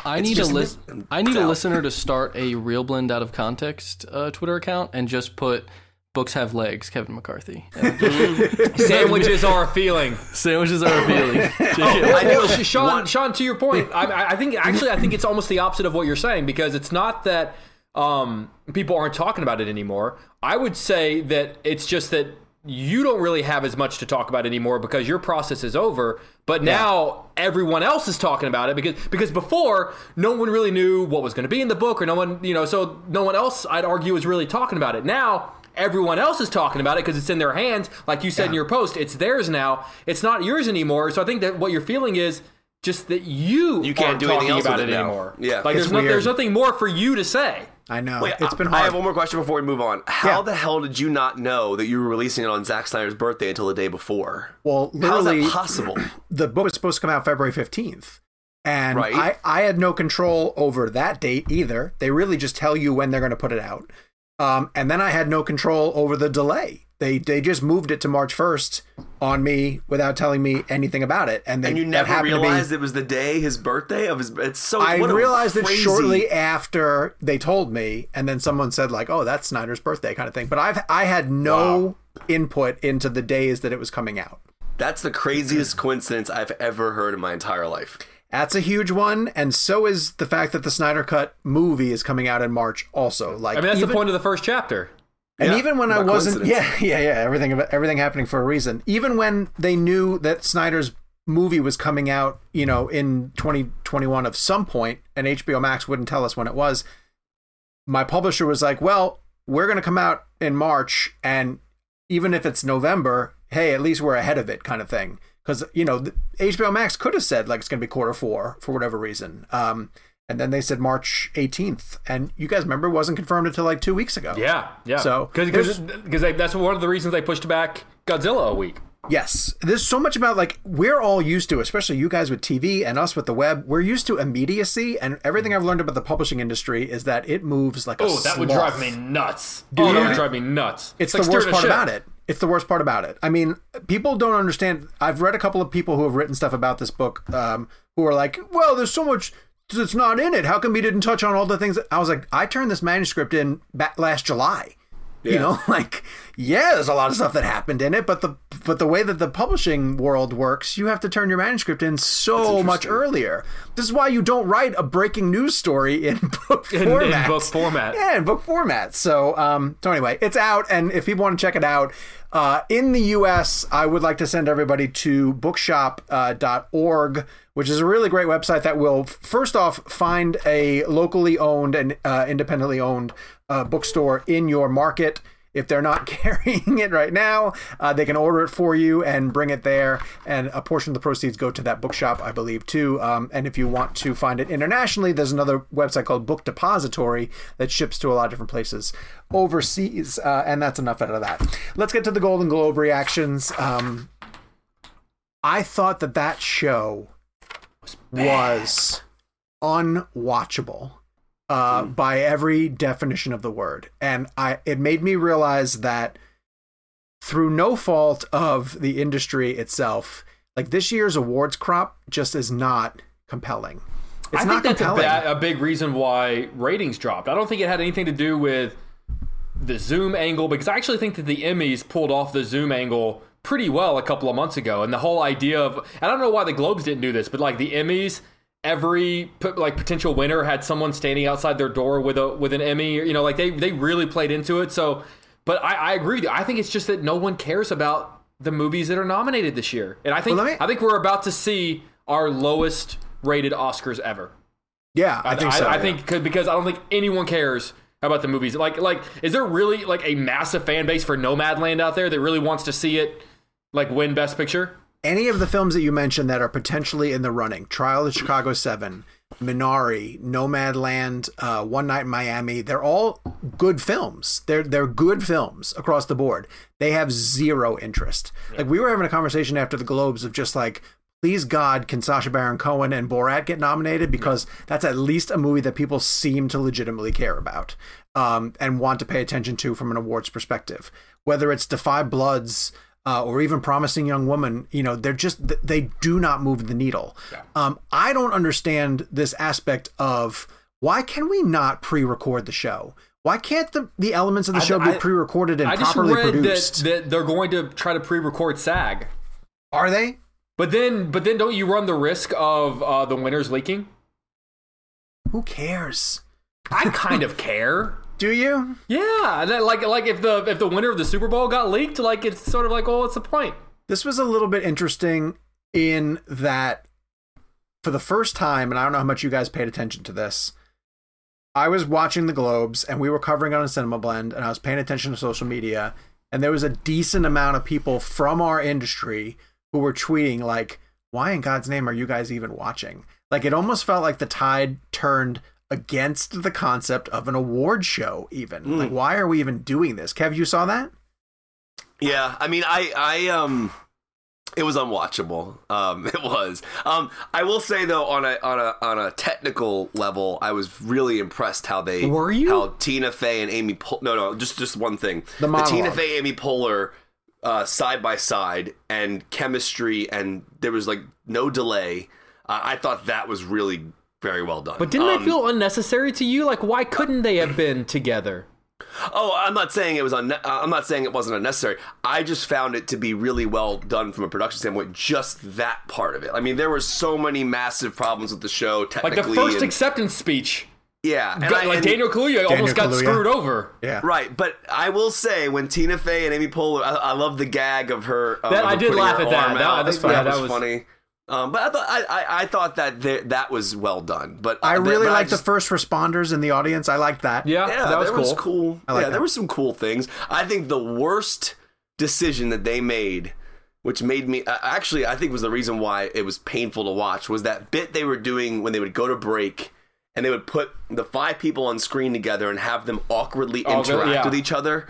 I need a just- lis- I need a listener to start a ReelBlend out of context uh, Twitter account and just put books have legs, Kevin McCarthy. <laughs> <laughs> Sandwiches are a feeling. sandwiches are appealing. <laughs> I know, Sh- Sean. Sean, to your point, I, I- I think actually, I think it's almost the opposite of what you're saying because it's not that um, people aren't talking about it anymore. I would say that it's just that you don't really have as much to talk about anymore because your process is over. But now everyone else is talking about it because because before no one really knew what was going to be in the book or no one you know so no one else I'd argue is really talking about it now. Everyone else is talking about it because it's in their hands. Like you said in your post, it's theirs now. It's not yours anymore. So I think that what you're feeling is just that you You can't do anything else about it it anymore. Yeah. like there's no, there's nothing more for you to say. I know. Wait, it's been I have one more question before we move on. How Yeah. the hell did you not know that you were releasing it on Zack Snyder's birthday until the day before? well, How is literally, that possible? <clears throat> the book was supposed to come out February 15th. And Right. I, I had no control over that date either. They really just tell you when they're going to put it out. Um, and then I had no control over the delay. They they just moved it to March 1st on me without telling me anything about it. And, they, and you never happened to be- realized it was the day his birthday of his. It's so. I what a realized it shortly after they told me, and then someone said like, "Oh, that's Snyder's birthday," kind of thing. But I've I had no input into the days that it was coming out. That's the craziest coincidence I've ever heard in my entire life. That's a huge one, and so is the fact that the Snyder Cut movie is coming out in March. Also, like, I mean, that's even, the point of the first chapter. And Yeah, even when I wasn't, <laughs> yeah, yeah, yeah, everything, everything happening for a reason. Even when they knew that Snyder's movie was coming out, you know, in 2021 of some point, and HBO Max wouldn't tell us when it was. My publisher was like, "Well, we're going to come out in March, and even if it's November, hey, at least we're ahead of it," kind of thing. Because you know, the- HBO Max could have said like it's going to be quarter four for whatever reason. Um, and then they said March 18th, and you guys remember it wasn't confirmed until like two weeks ago. Yeah, yeah. So, because that's one of the reasons they pushed back Godzilla a week. Yes, there's so much about like we're all used to, especially you guys with TV and us with the web. We're used to immediacy, and everything I've learned about the publishing industry is that it moves like a Oh, that would drive me nuts. oh, that would drive me nuts. It's like the worst part ship. about it. It's the worst part about it. I mean, people don't understand. I've read a couple of people who have written stuff about this book um, who are like, "Well, there's so much that's not in it. How come we didn't touch on all the things?" I was like, I turned this manuscript in back last July. You know, <laughs> like yeah, there's a lot of stuff that happened in it, but the but the way that the publishing world works, you have to turn your manuscript in so much earlier. This is why you don't write a breaking news story in <laughs> book In- in format. book format. Yeah, in book format. So, um, so anyway, it's out, and if people want to check it out, uh, in the U.S., I would like to send everybody to bookshop.org, which is a really great website that will first off find a locally owned and uh, independently owned uh, bookstore in your market. If they're not <laughs> carrying it right now, uh, they can order it for you and bring it there. And a portion of the proceeds go to that bookshop, I believe, too. Um, and if you want to find it internationally, there's another website called Book Depository that ships to a lot of different places overseas. Uh, and that's enough out of that. Let's get to the Golden Globe reactions. Um, I thought that that show was unwatchable uh, by every definition of the word, and I it made me realize that through no fault of the industry itself, like this year's awards crop just is not compelling. It's I not think that's a, ba- a big reason why ratings dropped. I don't think it had anything to do with the zoom angle because I actually think that the Emmys pulled off the zoom angle pretty well a couple of months ago. And the whole idea of I don't know why the Globes didn't do this, but like the Emmys, every like potential winner had someone standing outside their door with a with an Emmy. You know, like they they really played into it. So, but I, I agree with you. I think it's just that no one cares about the movies that are nominated this year, and I think Well, me- I think we're about to see our lowest rated Oscars ever. yeah, I think so. I, think 'cause- because I don't think anyone cares about the movies. Like, like, is there really like a massive fan base for Nomadland out there that really wants to see it like win Best Picture? Any of the films that you mentioned that are potentially in the running trial of chicago 7 minari nomadland uh, one night in miami they're all good films. They're they're good films across the board. They have zero interest. Like we were having a conversation after the globes of just like please god can sacha baron cohen and borat get nominated? Because that's at least a movie that people seem to legitimately care about um, and want to pay attention to from an awards perspective. Whether it's Da 5 Bloods uh, or even promising young woman you know they're just they do not move the needle. Um, i don't understand this aspect of why can we not pre-record the show? Why can't the, the elements of the I- show be I- pre-recorded and I just properly read that, produced? that they're going to try to pre-record SAG, are they? But then, but then, don't you run the risk of uh, the winners leaking? who cares? I kind of care. Do you Yeah, and then, like, like if the if the winner of the Super Bowl got leaked, like it's sort of like, well, what's the point? this was a little bit interesting in that for the first time and i don't know how much you guys paid attention to this i was watching the globes and we were covering on a cinema blend and i was paying attention to social media and there was a decent amount of people from our industry who were tweeting like why in god's name are you guys even watching like it almost felt like the tide turned against the concept of an award show. Even Hmm. like, why are we even doing this? Kev, you saw that? Yeah, I mean, I, I, um, it was unwatchable. Um, <laughs> it was. Um, I will say though, on a on a on a technical level, I was really impressed how they Were you? how Tina Fey and Amy. Pol- no, no, just just one thing. The Tina monologue. Fey, Amy Poehler, uh, side by side, and chemistry, and there was like no delay. Uh, I thought that was really very well done. But didn't Um, that feel unnecessary to you? Like, why couldn't they have been together? Oh, I'm not saying it was unne- uh, I'm not saying it wasn't unnecessary. I just found it to be really well done from a production standpoint. Just that part of it. I mean, there were so many massive problems with the show. Technically, Like the first and- acceptance speech, yeah, and got- I- like and- Daniel Kaluuya almost got Kaluuya. screwed over. Yeah. Right, but I will say when Tina Fey and Amy Poehler, I, I love the gag of her. Um, That- of I her did laugh at that. arm That- out. that's that, fine. was That was- funny. Um, but I thought I, I, I thought that there, that was well done. But I but- really but like just- the first responders in the audience. I liked that. Yeah, Yeah, that was cool. was cool. I like yeah, that. there were some cool things. I think the worst decision that they made, which made me uh, actually, I think was the reason why it was painful to watch, was that bit they were doing when they would go to break and they would put the five people on screen together and have them awkwardly Oh, interact yeah. with each other.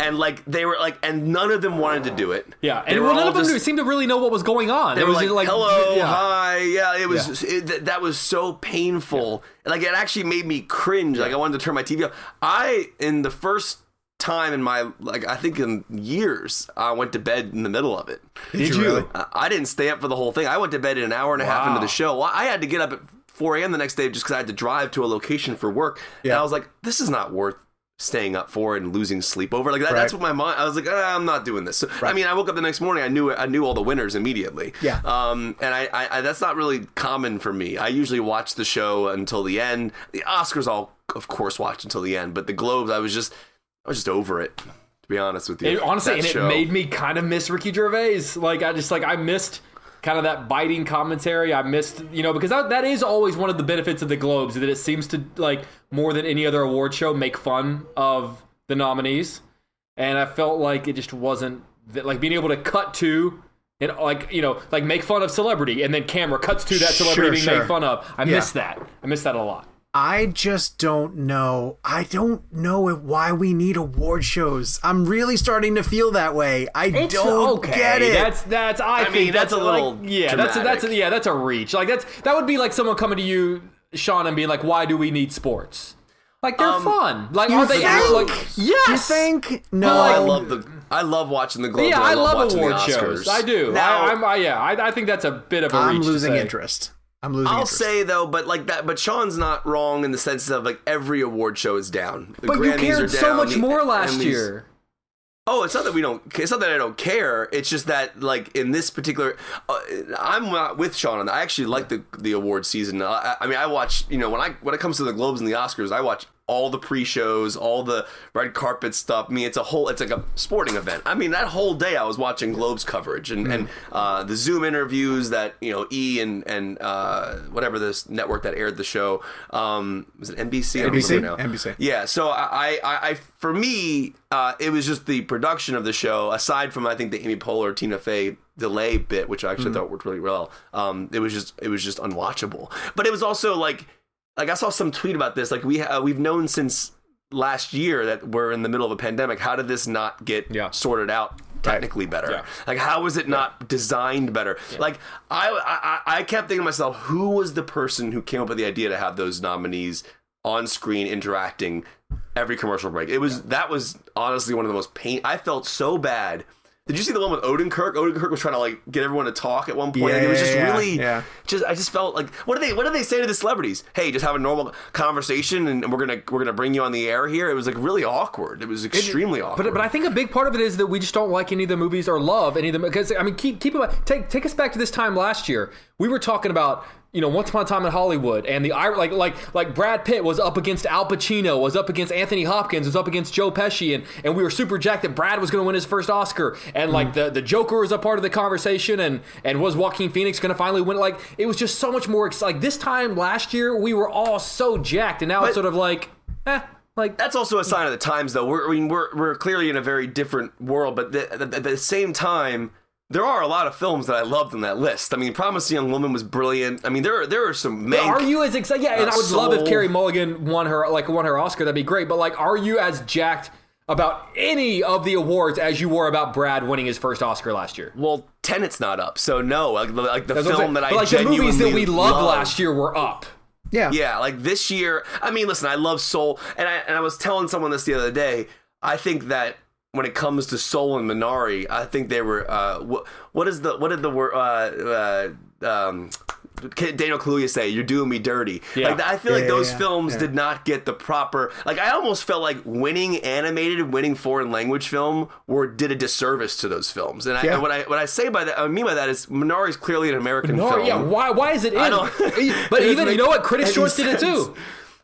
And like they were like, and none of them wanted to do it. Yeah, They and were well, none of them just- seemed to really know what was going on. they it were was like, just "Hello, yeah. hi, yeah." It was It, that, that was so painful. Like it actually made me cringe. Like I wanted to turn my TV off. I in the first time in my like I think in years I went to bed in the middle of it. Did you you? really? I, I didn't stay up for the whole thing. I went to bed in an hour and a half into the show. I had to get up at 4 a.m. the next day just because I had to drive to a location for work. And Yeah. I was like, this is not worth staying up for and losing sleep over. Like that, Right. that's what my mind. I was like, ah, I'm not doing this. So, I mean, I woke up the next morning. I knew I knew all the winners immediately. Yeah. Um, and I, I, I that's not really common for me. I usually watch the show until the end. The Oscars, I'll of course watch until the end. But the Globes, I was just, I was just over it. To be honest with you, It- honestly, That and show. it made me kind of miss Ricky Gervais. Like I just like I missed kind of that biting commentary. I missed, you know, because that, that is always one of the benefits of the Globes that it seems to like more than any other award show make fun of the nominees, and I felt like it just wasn't that, like being able to cut to. And like you know, like make fun of celebrity, and then camera cuts to that celebrity Sure, being sure. made fun of. I Yeah. miss that. I miss that a lot. I just don't know. I don't know why we need award shows. I'm really starting to feel that way. I don't get it. That's that's I, think mean, that's that's, a little like, yeah. That's a, that's a, yeah. That's a reach. Like that's that would be like someone coming to you, Sean, and being like, "Why do we need sports?" Like they're Um, fun. Like you are they think? like yes? you think? No, Oh, I love the. I love watching the Globes. Yeah, and I love, love award the shows. I do. Now, I, I'm, I, yeah, I, I think that's a bit of a I'm reach. to losing say. interest. I'm losing I'll interest. say though, but like that, but Sean's not wrong in the sense of like every award show is down. The But you Grammys are cared so much the more last Emmys- year. Oh, it's not that we don't. It's not that I don't care. It's just that, like in this particular, uh, I'm not with Sean on that. I actually like the the award season. I, I mean, I watch. You know, when I when it comes to the Globes and the Oscars, I watch all the pre-shows, all the red carpet stuff. I mean, it's a whole. It's like a sporting event. I mean, that whole day I was watching Globes coverage and and uh, the Zoom interviews that you know E and and uh, whatever this network that aired the show um, was it NBC? I don't NBC? NBC. Yeah, so I, I, I for me, uh, it was just the production of the show. Aside from I think the Amy Poehler, Tina Fey delay bit, which I actually thought worked really well. Um, it was just it was just unwatchable. But it was also like like I saw some tweet about this. Like we uh, we've known since last year that we're in the middle of a pandemic. How did this not get Yeah. sorted out? Technically better. Yeah. Like, how was it not designed better? Like, I, I I kept thinking to myself, who was the person who came up with the idea to have those nominees on screen interacting every commercial break. It was that was honestly one of the most pain. I felt so bad. Did you see the one with Odenkirk? Odenkirk was trying to like get everyone to talk at one point. and it was just yeah, really, yeah. just I just felt like what do they what do they say to the celebrities? Hey, just have a normal conversation, and we're gonna we're gonna bring you on the air here. It was like really awkward. It was extremely awkward. But but I think a big part of it is that we just don't like any of the movies or love any of them because I mean keep keep in mind, take take us back to this time last year. We were talking about you know Once Upon a Time in Hollywood and the like like like Brad Pitt was up against Al Pacino, was up against Anthony Hopkins, was up against Joe Pesci, and and we were super jacked that Brad was going to win his first Oscar, and like the the Joker was a part of the conversation, and and was Joaquin Phoenix going to finally win? Like it was just so much more ex- like this time last year we were all so jacked, and now it's sort of like eh. Like That's also a sign of the times, though. We're, I mean, we're we're clearly in a very different world, but the, the, at the same time, there are a lot of films that I loved on that list. I mean, Promising Young Woman was brilliant. I mean, there are there are some. Mank, are you as excited? Yeah, and uh, I would love if Soul. Carey Mulligan won her like won her Oscar. That'd be great. But like, are you as jacked about any of the awards as you were about Brad winning his first Oscar last year? Well, Tenet's not up, so no. Like, like the That's film saying. that I but like the movies that we loved love. last year were up. Yeah. Yeah, like this year. I mean, listen, I love Soul, and I and I was telling someone this the other day. I think that when it comes to Soul and Minari, I think they were. Uh, what what is the what did the word? Uh, uh, um, Daniel Kaluuya say, "You're doing me dirty." Yeah. Like I feel like those yeah, films yeah. did not get the proper. Like I almost felt like winning animated, winning foreign language film, were did a disservice to those films. And I, Yeah. and what I what I say by that, I mean by that is Minari is clearly an American No, film. yeah. Why? Why is it in? I don't- <laughs> but <laughs> it even make you know what? Critics' any Choice did it sense. too.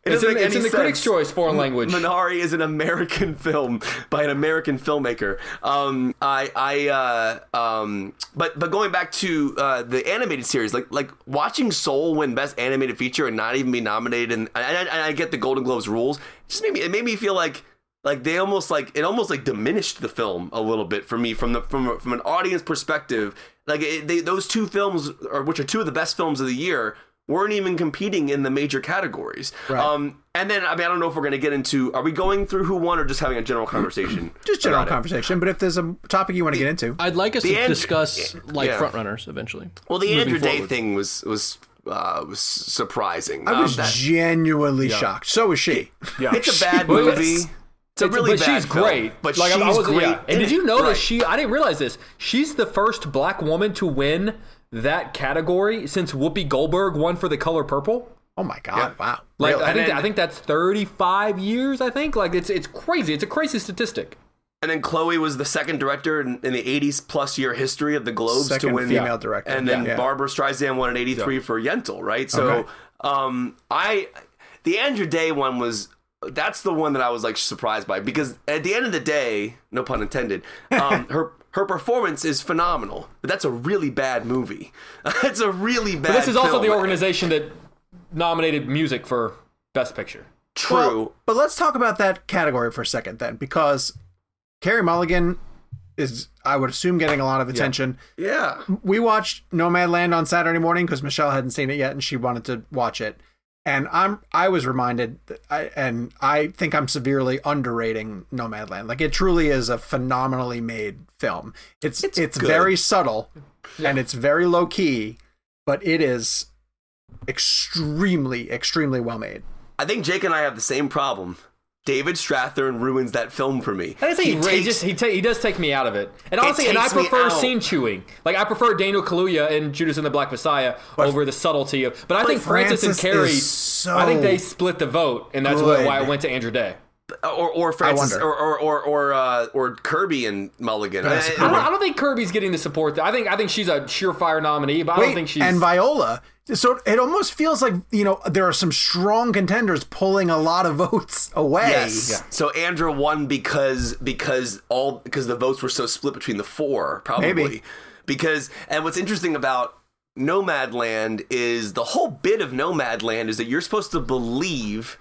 It It's in, it's in the Critics' Choice foreign language. Minari is an American <laughs> film by an American filmmaker. Um, I, I, uh, um, but but going back to uh, the animated series, like like watching Soul win Best Animated Feature and not even be nominated, and, and, I, I get the Golden Globes rules. Just made me it made me feel like. Like they almost like it almost like diminished the film a little bit for me from the from from an audience perspective. Like it, they, those two films, or which are two of the best films of the year, weren't even competing in the major categories. Right. Um, and then I mean I don't know if we're going to get into are we going through who won or just having a general conversation? <clears throat> Just general about it? conversation. But if there's a topic you want to get into, I'd like us The to Andra- discuss like yeah. frontrunners eventually. Well, the Moving Andra Day forward. thing was was uh, was surprising. I was Um, that- genuinely shocked. So was she. <laughs> Yeah. it's a bad movie. it's- It's a really but bad she's film, great. But like, I- I wasn't- great. yeah. And did you it. know that she? I didn't realize this. She's the first black woman to win that category since Whoopi Goldberg won for The Color Purple. Oh my god! Wow. Like Really? I think then- I think that's 35 years. I think like it's it's crazy. It's a crazy statistic. And then Chloe was the second director in, in the 80s plus year history of the Globes Second to win. female director. And then Yeah. Barbra Streisand won in 83 for Yentl, right? So Okay. um, I, the Andra Day one was, that's the one that I was like surprised by because at the end of the day, no pun intended, um, <laughs> her her performance is phenomenal. But that's a really bad movie. <laughs> it's a really bad. But this is also film. the organization that nominated music for Best Picture. True. Well, but let's talk about that category for a second then, because Carey Mulligan is, I would assume, getting a lot of attention. yeah. We watched Nomadland on Saturday morning because Michelle hadn't seen it yet and she wanted to watch it. And I'm, I was reminded, I, and I think I'm severely underrating Nomadland. Like it truly is a phenomenally made film. It's it's, good. very subtle, and it's very low key, but it is extremely, extremely well made. I think Jake and I have the same problem. David Strathairn ruins that film for me. I think he, he, takes- just he, ta- he does take me out of it, and honestly, and I prefer scene chewing. Like I prefer Daniel Kaluuya and Judas and the Black Messiah over the subtlety of. But I think Frances, and Frances Carrie, so I think they split the vote, and that's good. why I went to Andra Day. Or or Frances or or or or, uh, or Kirby and Mulligan. I- I don't, I don't think Kirby's getting the support. That, I think I think she's a surefire nominee, but I don't think she's. and Viola. So it almost feels like you know there are some strong contenders pulling a lot of <laughs> votes away. Yes. So Andra won because because all because the votes were so split between the four, probably. Maybe. Because and what's interesting about Nomadland is the whole bit of Nomadland is that you're supposed to believe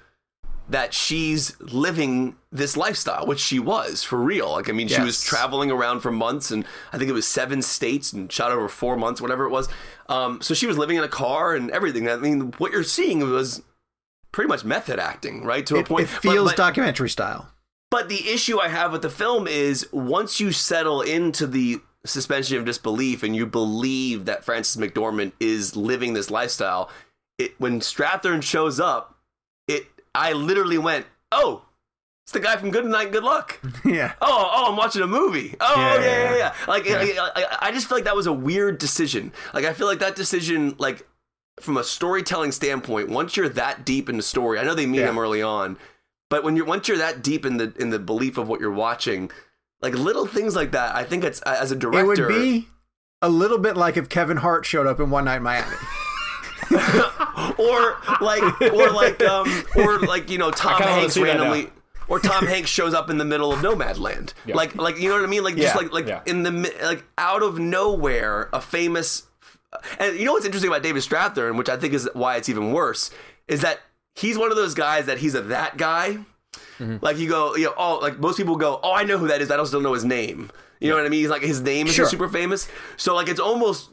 that she's living this lifestyle, which she was for real. Like, I mean, she was traveling around for months, and I think it was seven states and shot over four months, whatever it was. Um, so she was living in a car and everything. I mean, what you're seeing was pretty much method acting, right? To a point. it But- feels but- documentary style. but the issue I have with the film is once you settle into the suspension of disbelief and you believe that Frances McDormand is living this lifestyle, it when Strathairn shows up, it I literally went, "Oh, it's the guy from Good Night, Good Luck." <laughs> yeah. Oh, oh, I'm watching a movie. Oh, Yeah, yeah, yeah, yeah, yeah. yeah. Like, I, I, I just feel like that was a weird decision. Like, I feel like that decision, like, from a storytelling standpoint, once you're that deep in the story, I know they meet Yeah. him early on, but when you're once you're that deep in the in the belief of what you're watching, like little things like that, I think it's as a director, It would be a little bit like if Kevin Hart showed up in One Night in Miami. <laughs> <laughs> or like or like um or <laughs> like you know Tom Hanks see that now. randomly or Tom Hanks shows up in the middle of Nomadland. <laughs> Yeah. Like like you know what I mean? Like just Yeah, like like yeah. in the like out of nowhere a famous and you know what's interesting about David Strathairn, which I think is why it's even worse, is that he's one of those guys that he's a that guy. Like you go, you know, oh, like most people go, oh, I know who that is. I just don't still know his name. You know what I mean? He's like his name is Sure. super famous. So like it's almost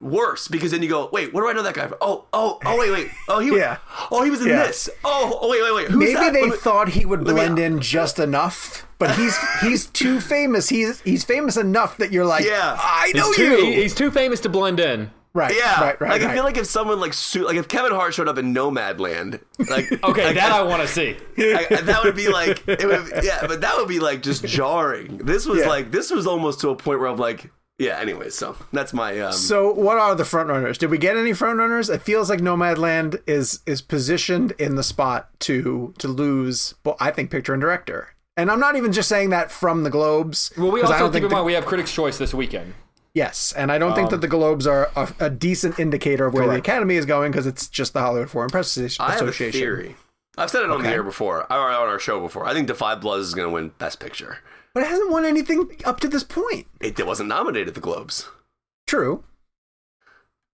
worse because then you go, wait, what do I know that guy? From? Oh, oh, oh, wait, wait. <laughs> Oh, he was. Yeah. Oh, he was in Yeah. this. Oh, oh, wait, wait, wait. Who's Maybe that? they me- thought he would let me- blend in just enough, but he's he's too famous. He's he's famous enough that you're like, Yeah. I know He's too, you. he- he's too famous to blend in. right, Yeah, right, right. like right. I feel like if someone like su- like if Kevin Hart showed up in Nomadland, like <laughs> Okay, like, that I want to see. I, that would be like, it would, yeah, but that would be like just jarring. This was Yeah. like, this was almost to a point where I'm like, yeah. Anyway, so that's my. Um, So, what are the front runners? Did we get any front runners? It feels like Nomadland is is positioned in the spot to to lose. Well, I think picture and director, and I'm not even just saying that from the Globes. Well, we 'cause I also don't keep in think the- mind we have Critics' Choice this weekend. yes, and I don't think that the Globes are a, a decent indicator of where the Academy is going because it's just the Hollywood Foreign Press Associ- I have a Association. theory. I've said it on the air before, or on our show before. I think Da 5 Bloods is going to win Best Picture. But it hasn't won anything up to this point. It, it wasn't nominated at the Globes. True.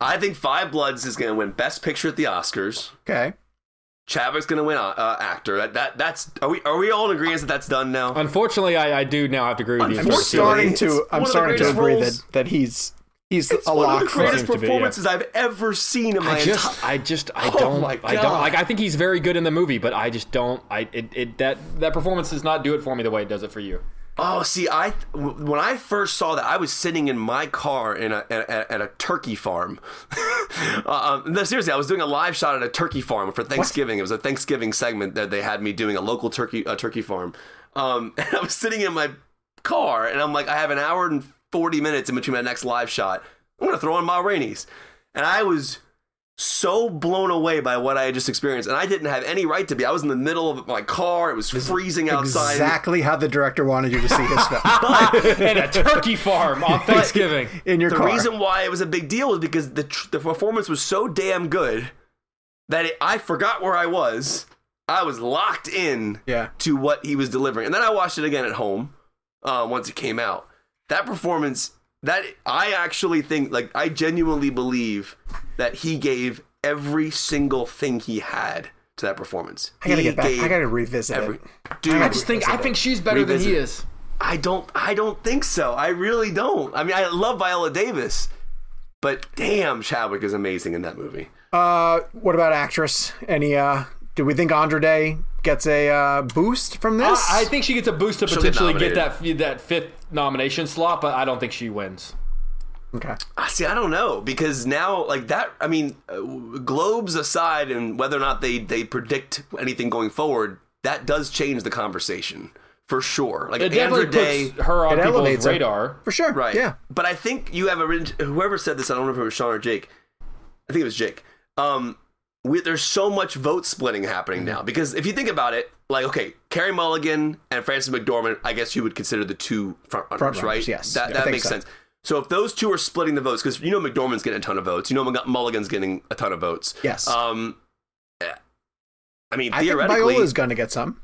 I think Five Bloods is going to win Best Picture at the Oscars. Okay. Chadwick's going to win uh, uh, actor. That, that that's are we are we all in agreement that that's done now? Unfortunately, I, I do now have to agree with you. I'm starting to. I'm starting to agree roles- that that he's he's It's a one of lock the for greatest seems to be, yeah. performances I've ever seen in my I entire. just, I just, I <laughs> Oh don't, my I don't like. I think he's very good in the movie, but I just don't. I it, it that that performance does not do it for me the way it does it for you. Oh, see, I when I first saw that, I was sitting in my car in a at, a- at a turkey farm. <laughs> uh, um, no, seriously, I was doing a live shot at a turkey farm for Thanksgiving. It was a Thanksgiving segment that they had me doing a local turkey a turkey farm. Um, <laughs> and I was sitting in my car, and I'm like, I have an hour and forty minutes in between my next live shot. I'm gonna throw in my rainies, and I was so blown away by what I had just experienced, and I didn't have any right to be. I was in the middle of my car; it was freezing outside. exactly how the director wanted you to see his film <laughs> <laughs> in a turkey farm on Thanksgiving. in your the car. reason why it was a big deal was because the tr- the performance was so damn good that it, I forgot where I was. I was locked in Yeah. to what he was delivering, and then I watched it again at home uh, once it came out. That performance, that I actually think, like I genuinely believe that he gave every single thing he had to that performance. I gotta He get back. I gotta revisit every. it. Dude, I just think I think she's better than he is. I don't I don't think so. I really don't. I mean, I love Viola Davis, but damn, Chadwick is amazing in that movie. Uh, what about actress? Any? Uh, do we think Andra Day gets a uh, boost from this? I, I think she gets a boost to She'll potentially get, that that fifth nomination slot, but I don't think she wins. Okay. I see. I don't know because now, like that. I mean, uh, globes aside, and whether or not they they predict anything going forward, that does change the conversation for sure. Like It definitely Andra Day, puts her on It people's elevates her. radar. For sure. right? Yeah. But I think you have a whoever said this. I don't know if it was Sean or Jake. I think it was Jake. Um, we, there's so much vote splitting happening Mm-hmm. now because if you think about it, like okay, Carey Mulligan and Frances McDormand, I guess you would consider the two front runners, Front runners, right? yes. that I that makes so. sense. So if those two are splitting the votes, because you know McDormand's getting a ton of votes, you know Mulligan's getting a ton of votes. Yes. Um, eh, I mean, I think theoretically, Viola's gonna get some.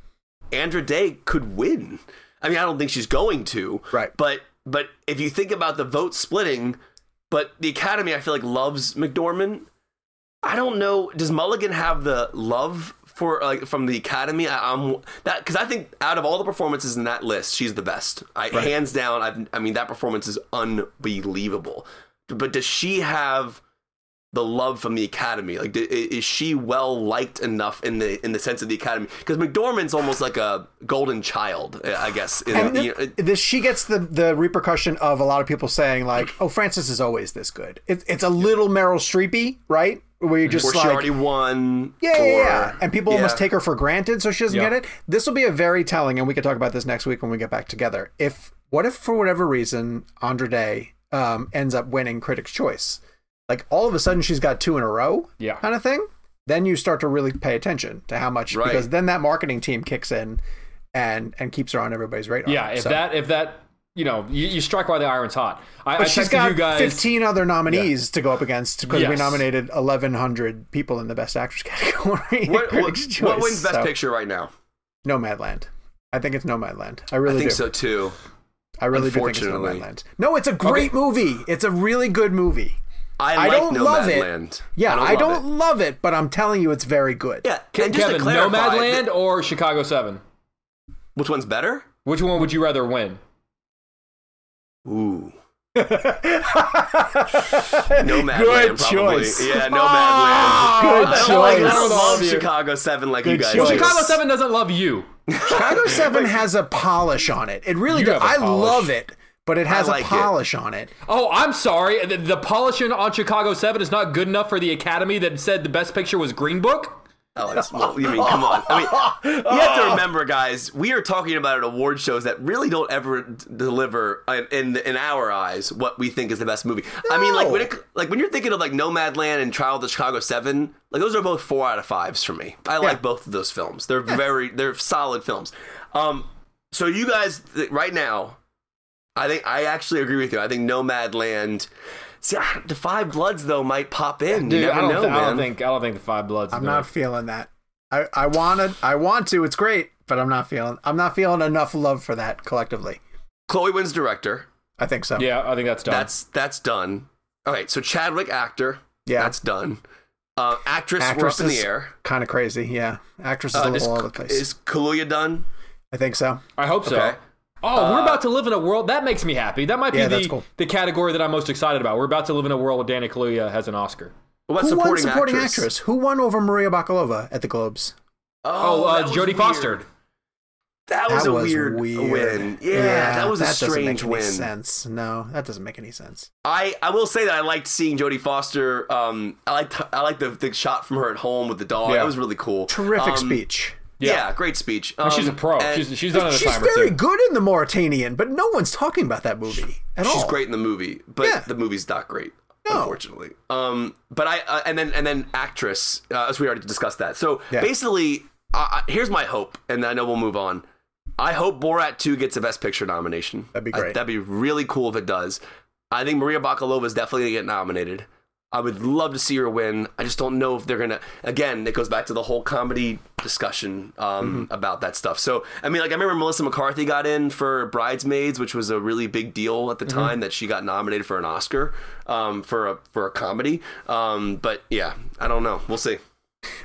Andra Day could win. I mean, I don't think she's going to. Right. But but if you think about the vote splitting, but the Academy, I feel like loves McDormand. I don't know. Does Mulligan have the love for like from the Academy? I, I'm that because I think out of all the performances in that list, she's the best. I hands down. I, I mean, that performance is unbelievable. But does she have? the love from the academy like is she well liked enough in the in the sense of the academy because mcdormand's almost like a golden child eh, i guess in, And you know, th- this, she gets the the repercussion of a lot of people saying like, "Oh, Frances is always this good." It, it's a little Meryl Streepy, right? Where you just or she like, already won Yeah, yeah, or- yeah. And people almost take her for granted, so she doesn't Yeah. get it. This will be a very telling, and we could talk about this next week when we get back together. If what if for whatever reason Andra Day um, ends up winning Critics' Choice, like all of a sudden she's got two in a row, Yeah. kind of thing. Then you start to really pay attention to how much Right. because then that marketing team kicks in and and keeps her on everybody's radar. Yeah, if So- that if that you know you, you strike while the iron's hot. I, I But she's texted got you guys. 15 other nominees to go up against because we nominated 1,100 people in the Best Actress <laughs> category. what, what, Critics' what wins best so- picture right now Nomadland. I think it's Nomadland. I i really think do. so too I really do think it's Unfortunately. Nomadland. No, it's a great movie. It's a really good movie. i, I don't love it. Nomadland. Yeah, I don't, love it. love it, but I'm telling you, it's very good. yeah Ke- and just Kevin, clarify, Nomadland th- or Chicago Seven? Which one's better? Which one would you rather win? Ooh. <laughs> Good Nomadland, probably. choice. Yeah, Nomadland. Ah, good I don't, like, I don't love Love. Chicago 7 like Good you guys choice. do. Chicago Seven doesn't love you. Chicago <laughs> Seven has a polish on it. It really You does. have a I polish. love it, but it has like a it. polish on it. Oh, I'm sorry. The, the polishing on Chicago Seven is not good enough for the Academy that said the best picture was Green Book. Alex, well, you mean, come on. I mean, you <laughs> have to remember, guys, we are talking about at award shows that really don't ever deliver in, in in our eyes what we think is the best movie. I mean, like when it, like when you're thinking of like Nomadland and Trial of the Chicago Seven, like those are both four out of fives for me. I like both of those films. They're very they're solid films. Um, so you guys right now, I think I actually agree with you. I think Nomadland. See, the Five Bloods though might pop in. you never I don't, know, thi- man. I don't think I don't think the Five Bloods. I'm not it. feeling that. I I wanted I want to. It's great, but I'm not feeling. I'm not feeling enough love for that collectively. Chloe wins director. I think so. Yeah, I think that's done. That's that's done. All right, so Chadwick actor. Yeah. that's done. Uh, actress, we're Actress up in the air. kind of crazy. Yeah, actress is Uh, a is, all over the place. is Kaluuya done? I think so. I hope so. Okay. Oh, we're Uh, about to live in a world that makes me happy. That might be Yeah, the cool. the category that I'm most excited about. We're about to live in a world where Danny Kaluuya has an Oscar. What about Who won supporting, supporting actress? actress? Who won over Maria Bakalova at the Globes? Oh, uh, Jodie weird. Foster. That was that a was weird, win. Yeah, that was a doesn't strange make any win. Sense? No, that doesn't make any sense. I, I will say that I liked seeing Jodie Foster. Um, I liked I liked the, the shot from her at home with the dog. Yeah. That was really cool. Terrific Um, speech. Yeah. Yeah. great speech. And she's a Um, pro. She's she's done it a She's time or very two. good in the Mauritanian, but no one's talking about that movie at all. She's great in the movie, but Yeah. the movie's not great, No. unfortunately. Um, but I uh, and then and then actress, uh, as we already discussed that. So Yeah. basically, uh, here's my hope, and I know we'll move on. I hope Borat 2 gets a Best Picture nomination. That'd be I- great. that'd be really cool if it does. I think Maria Bakalova is definitely gonna get nominated. I would love to see her win. I just don't know if they're gonna. Again, it goes back to the whole comedy discussion um, Mm-hmm. about that stuff. So, I mean, like I remember Melissa McCarthy got in for Bridesmaids, which was a really big deal at the Mm-hmm. time that she got nominated for an Oscar um, for a for a comedy. Um, but yeah, I don't know. We'll see.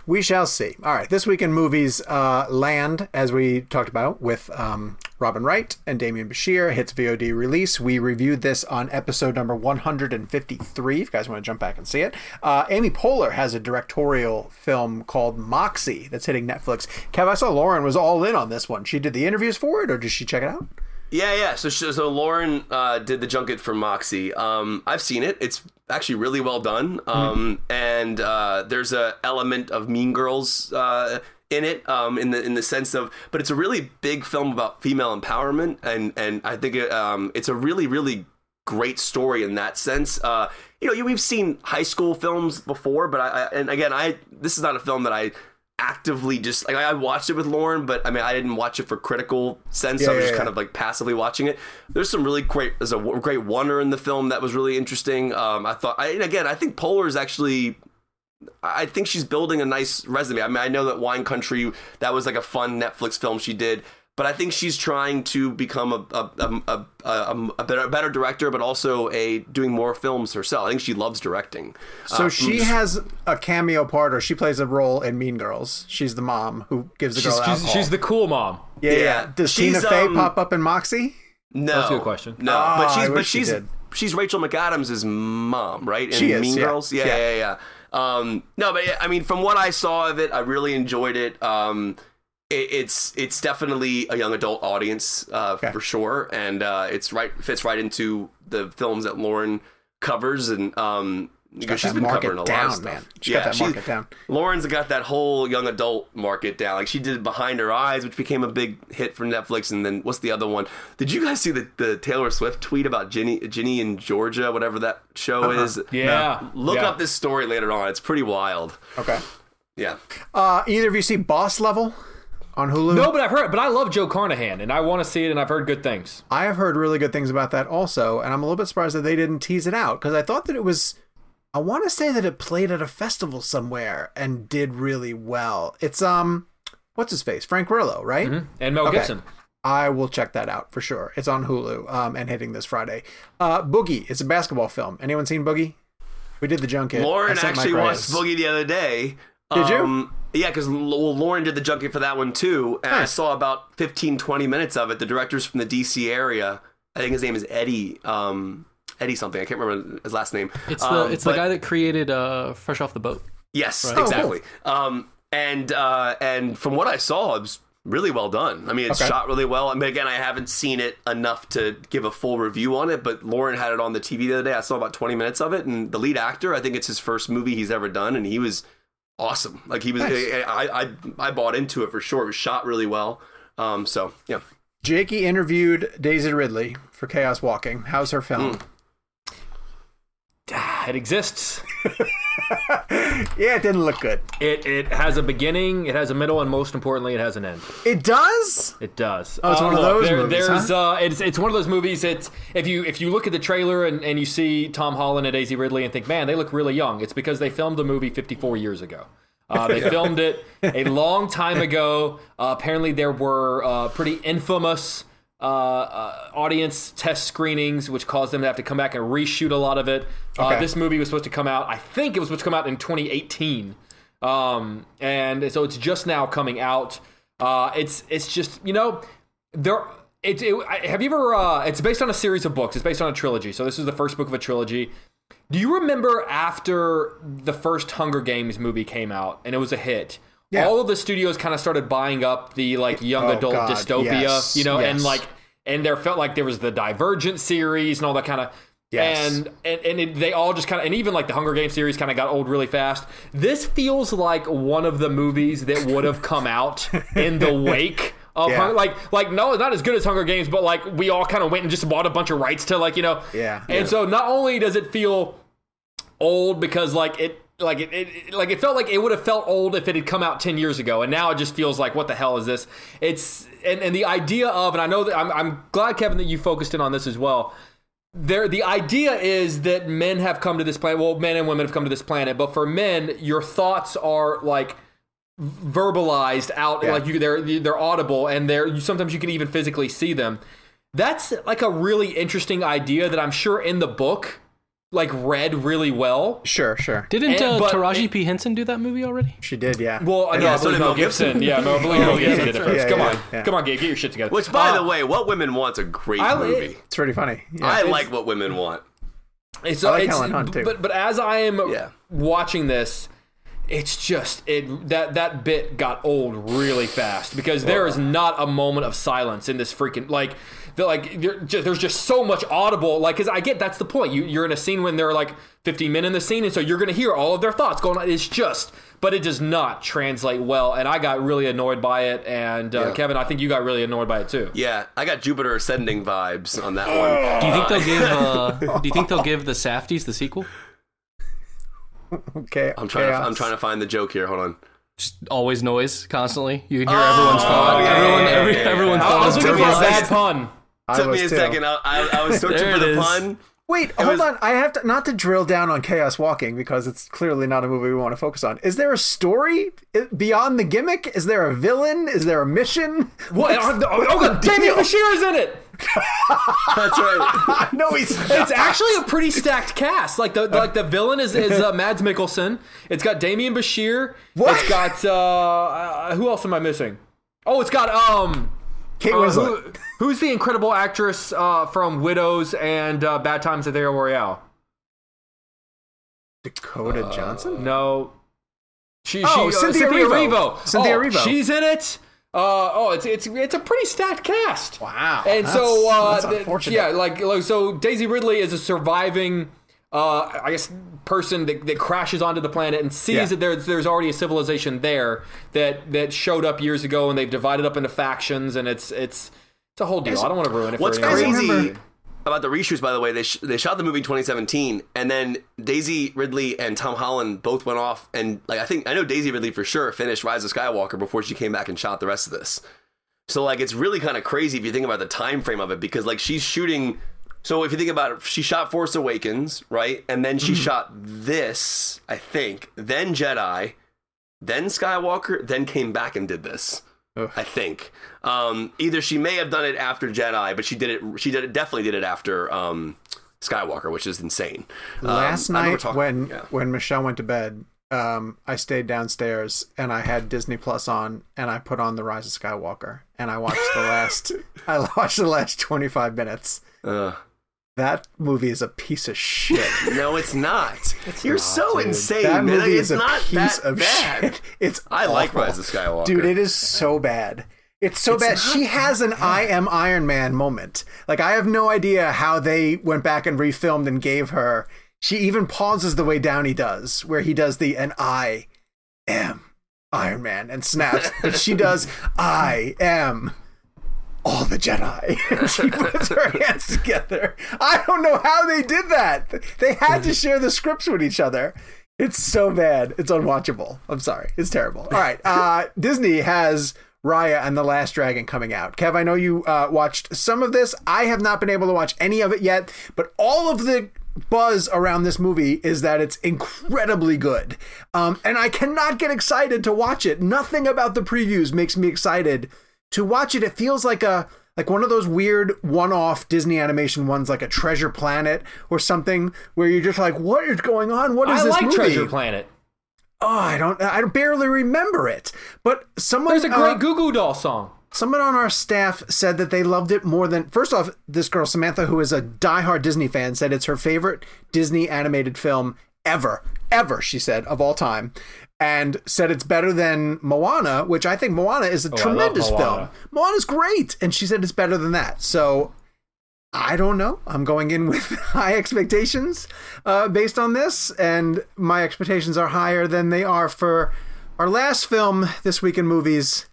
We shall see. All right, this week in movies, uh, Land, as we talked about with um, Robin Wright and Demian Bichir, hits VOD release. We reviewed this on episode number 153. If you guys want to jump back and see it, uh, Amy Poehler has a directorial film called Moxie that's hitting Netflix. Kev, I saw Lauren was all in on this one. She did the interviews for it, or did she check it out? Yeah, yeah. So, so Lauren uh, did the junket for Moxie. Um, I've seen it. It's actually really well done. Um, and uh, there's a element of Mean Girls uh, in it, um, in the in the sense of, but it's a really big film about female empowerment, and and I think it, um, it's a really really great story in that sense. Uh, you know, we've seen high school films before, but I, I and again, I this is not a film that I actively just like I watched it with Lauren, but I mean I didn't watch it for critical sense. Yeah, I was yeah, just kind of like passively watching it. There's some really great. There's a great wonder in the film that was really interesting. Um, I thought, I, and again, I think Poehler is actually. I think she's building a nice resume. I mean, I know that Wine Country that was like a fun Netflix film she did, but I think she's trying to become a a, a, a, a, a better, a better director, but also a doing more films herself. I think she loves directing. So Uh, she has a cameo part, or she plays a role in Mean Girls. She's the mom who gives the girl She's, she's, alcohol. she's the cool mom. yeah, yeah. Yeah. Does Tina She's, Fey um, pop up in Moxie? No, That's a good question. No, Ah, but she's but wish she she's did. she's Rachel McAdams' mom, right? In She is, Mean yeah. Girls. Yeah, Yeah. yeah, yeah. Um, no, but I mean, from what I saw of it, I really enjoyed it. Um, it it's it's definitely a young adult audience uh, Okay. for sure, and uh, it's right fits right into the films that Lauren covers, and um, because got she's that been market covering a lot down, of stuff. man. She's got that market down. Lauren's got that whole young adult market down. Like she did Behind Her Eyes, which became a big hit for Netflix. And then what's the other one? Did you guys see the, the Taylor Swift tweet about Ginny Ginny in Georgia, whatever that show is? Yeah. Look Yeah. up this story later on. It's pretty wild. Okay. Yeah. Uh, either of you see Boss Level on Hulu? No, but I've heard. But I love Joe Carnahan, and I want to see it, and I've heard good things. I have heard really good things about that also, and I'm a little bit surprised that they didn't tease it out because I thought that it was. I want to say that it played at a festival somewhere and did really well. It's um, what's his face, Frank Grillo, right? And Mel Okay. Gibson. I will check that out for sure. It's on Hulu um, and hitting this Friday. Uh, Boogie. It's a basketball film. Anyone seen Boogie? We did the junket. Lauren actually watched Boogie the other day. Did you? Um, yeah, because Lauren did the junket for that one too, and I saw about 15, 20 minutes of it. The director's from the DC area. I think his name is Eddie. Um, Eddie something. I can't remember his last name. It's the Um, it's but- the guy that created uh, Fresh Off the Boat. Yes, Oh, exactly. Um, and uh, and from what I saw, it was really well done. I mean, it's Okay. shot really well. I mean, again, I haven't seen it enough to give a full review on it, but Lauren had it on the TV the other day. I saw about twenty minutes of it, and the lead actor, I think it's his first movie he's ever done, and he was awesome. Like he was, Nice. I, I I bought into it for sure. It was shot really well. Um, so yeah, Jakey interviewed Daisy Ridley for Chaos Walking. How's her film? It exists. <laughs> Yeah, it didn't look good. It it has a beginning, it has a middle, and most importantly, it has an end. It does. It does. Oh, it's one of those there- movies, There's huh? uh, it's it's one of those movies. It's if you if you look at the trailer and, and you see Tom Holland and Daisy Ridley and think, man, they look really young. It's because they filmed the movie 54 years ago. Uh, they <laughs> filmed it a long time ago. Uh, apparently, there were uh, pretty infamous uh, uh, audience test screenings, which caused them to have to come back and reshoot a lot of it. Uh, this movie was supposed to come out. I think it was supposed to come out in 2018, um, and so it's just now coming out. Uh, it's it's just you know there. It, it, have you ever? Uh, it's based on a series of books. It's based on a trilogy. So this is the first book of a trilogy. Do you remember after the first Hunger Games movie came out and it was a hit? Yeah. All of the studios kind of started buying up the like young Oh, adult God, dystopia, yes, you know, and like and there felt like there was the Divergent series and all that kind of. Yes. And and, and it, they all just kind of and even like the Hunger Games series kind of got old really fast. This feels like one of the movies that would have come out in the <laughs> wake of Yeah. Hunger, like like no, it's not as good as Hunger Games, but like we all kind of went and just bought a bunch of rights to like you know. Yeah. And so not only does it feel old because like it like it, it like it felt like it would have felt old if it had come out 10 years ago and now it just feels like what the hell is this? It's and, and the idea of and i know that I'm, I'm glad kevin that you focused in on this as well. There the idea is that men have come to this planet well men and women have come to this planet but for men your thoughts are like verbalized out Yeah. like you they're they're audible and they're you, sometimes you can even physically see them. That's like a really interesting idea that i'm sure in the book like read really well Sure, sure. Didn't And- uh, but Taraji it- P Henson do that movie already? She did, yeah. well, no, yeah, I so believe did Mel Mel Gibson. Gibson. Yeah, no, I believe Mel Gibson did it right. first. Yeah, Come yeah, on, yeah. come on, Gabe, get your shit together. which by Uh, the way, What Women Want's a great I- movie. it's pretty funny. Yeah. I like What Women Want. It's, I like it's- Helen Hunt, too. But but as I am Yeah. watching this, it's just it that that bit got old really fast because there is not a moment of silence in this freaking like. The, like you're just, there's just so much audible like because I get that's the point you you're in a scene when there are like 50 men in the scene and so you're gonna hear all of their thoughts going on it's just but it does not translate well and I got really annoyed by it and uh, Yeah. Kevin I think you got really annoyed by it too Yeah, I got Jupiter Ascending vibes on that one. <laughs> Do you think they'll give? Uh, do you think they'll give the Safties the sequel? Okay. I'm trying. To. I'm trying to find the joke here. Hold on. Just always noise constantly. You can hear everyone's thought. yeah, everyone, yeah, every, yeah, yeah. everyone I was thought. looking for a bad pun I Took was me a too. second. I, I, I was <laughs> searching for the is. pun. Wait, hold was- on. I have to not to drill down on Chaos Walking because it's clearly not a movie we want to focus on. Is there a story beyond the gimmick? Is there a villain? Is there a mission? what oh, oh, oh <laughs> God, Demian Bichir is in it That's right. <laughs> no, he's It's actually a pretty stacked cast. Like the like the villain is is uh, Mads Mikkelsen. It's got Demian Bichir. What? It's got uh, uh, who else am I missing? Oh, it's got um. Kate uh, Winslet. who- who's the incredible actress uh, from Widows and uh, Bad Times at the El Royale? Dakota Johnson. No, she. Oh, she, uh, Cynthia Erivo. Cynthia oh, Erivo. She's in it. Uh, oh, it's it's it's a pretty stacked cast. Wow, And that's- so, uh, that's th- yeah, like, like so, Daisy Ridley is a surviving, uh, I guess, person that, that crashes onto the planet and sees Yeah. that there's there's already a civilization there that that showed up years ago, and they've divided up into factions, and it's it's it's a whole deal. I don't want to ruin it. What's for anyone. crazy about the reshoots, by the way, they sh- they shot the movie in 2017, and then Daisy Ridley and Tom Holland both went off, and like I think I know Daisy Ridley for sure finished Rise of Skywalker before she came back and shot the rest of this. So like it's really kind of crazy if you think about the time frame of it, because like she's shooting. So if you think about it, she shot Force Awakens, right, and then she Mm-hmm. shot this, I think, then Jedi, then Skywalker, then came back and did this. I think. Um, either she may have done it after Jedi, but she did it. She did it. Definitely did it after um, Skywalker, which is insane. Um, Last remember night talking- when yeah. when Michelle went to bed, uh, um, I stayed downstairs and I had Disney Plus on, and I put on The Rise of Skywalker, and I watched the last. <laughs> I watched the last twenty five minutes. Ugh. That movie is a piece of shit. <laughs> no, it's not. You're so Dude, insane. That man. movie it's is a not piece of bad. shit. <laughs> It's I like. Rise of Skywalker. Dude, it is so bad. It's so bad. She has an I am Iron Man moment. Like I have no idea how they went back and refilmed and gave her. She even pauses the way Downey does, where he does the and I am Iron Man and snaps. but she does <laughs> I am all the Jedi. <laughs> She puts her <laughs> hands together. I don't know how they did that. They had to share the scripts with each other. It's so bad. It's unwatchable. I'm sorry. It's terrible. All right. Uh, <laughs> Disney has Raya and the Last Dragon coming out. Kev, I know you uh, watched some of this. I have not been able to watch any of it yet, but all of the buzz around this movie is that it's incredibly good. Um, and I cannot get excited to watch it. Nothing about the previews makes me excited to watch it. It feels like a like one of those weird one-off Disney animation ones, like a Treasure Planet or something, where you're just like, "What is going on? What is I this like movie?" Treasure Planet. Oh, I don't. I barely remember it. But someone There's a great uh, Goo Goo Doll song. Someone on our staff said that they loved it more than. First off, this girl Samantha, who is a diehard Disney fan, said it's her favorite Disney animated film ever, ever. She said of all time, and said it's better than Moana, which I think Moana is a Oh, tremendous Moana. film. Moana's great, and she said it's better than that. So I don't know. I'm going in <laughs> with high expectations uh, based on this, and my expectations are higher than they are for our last film this week in movies,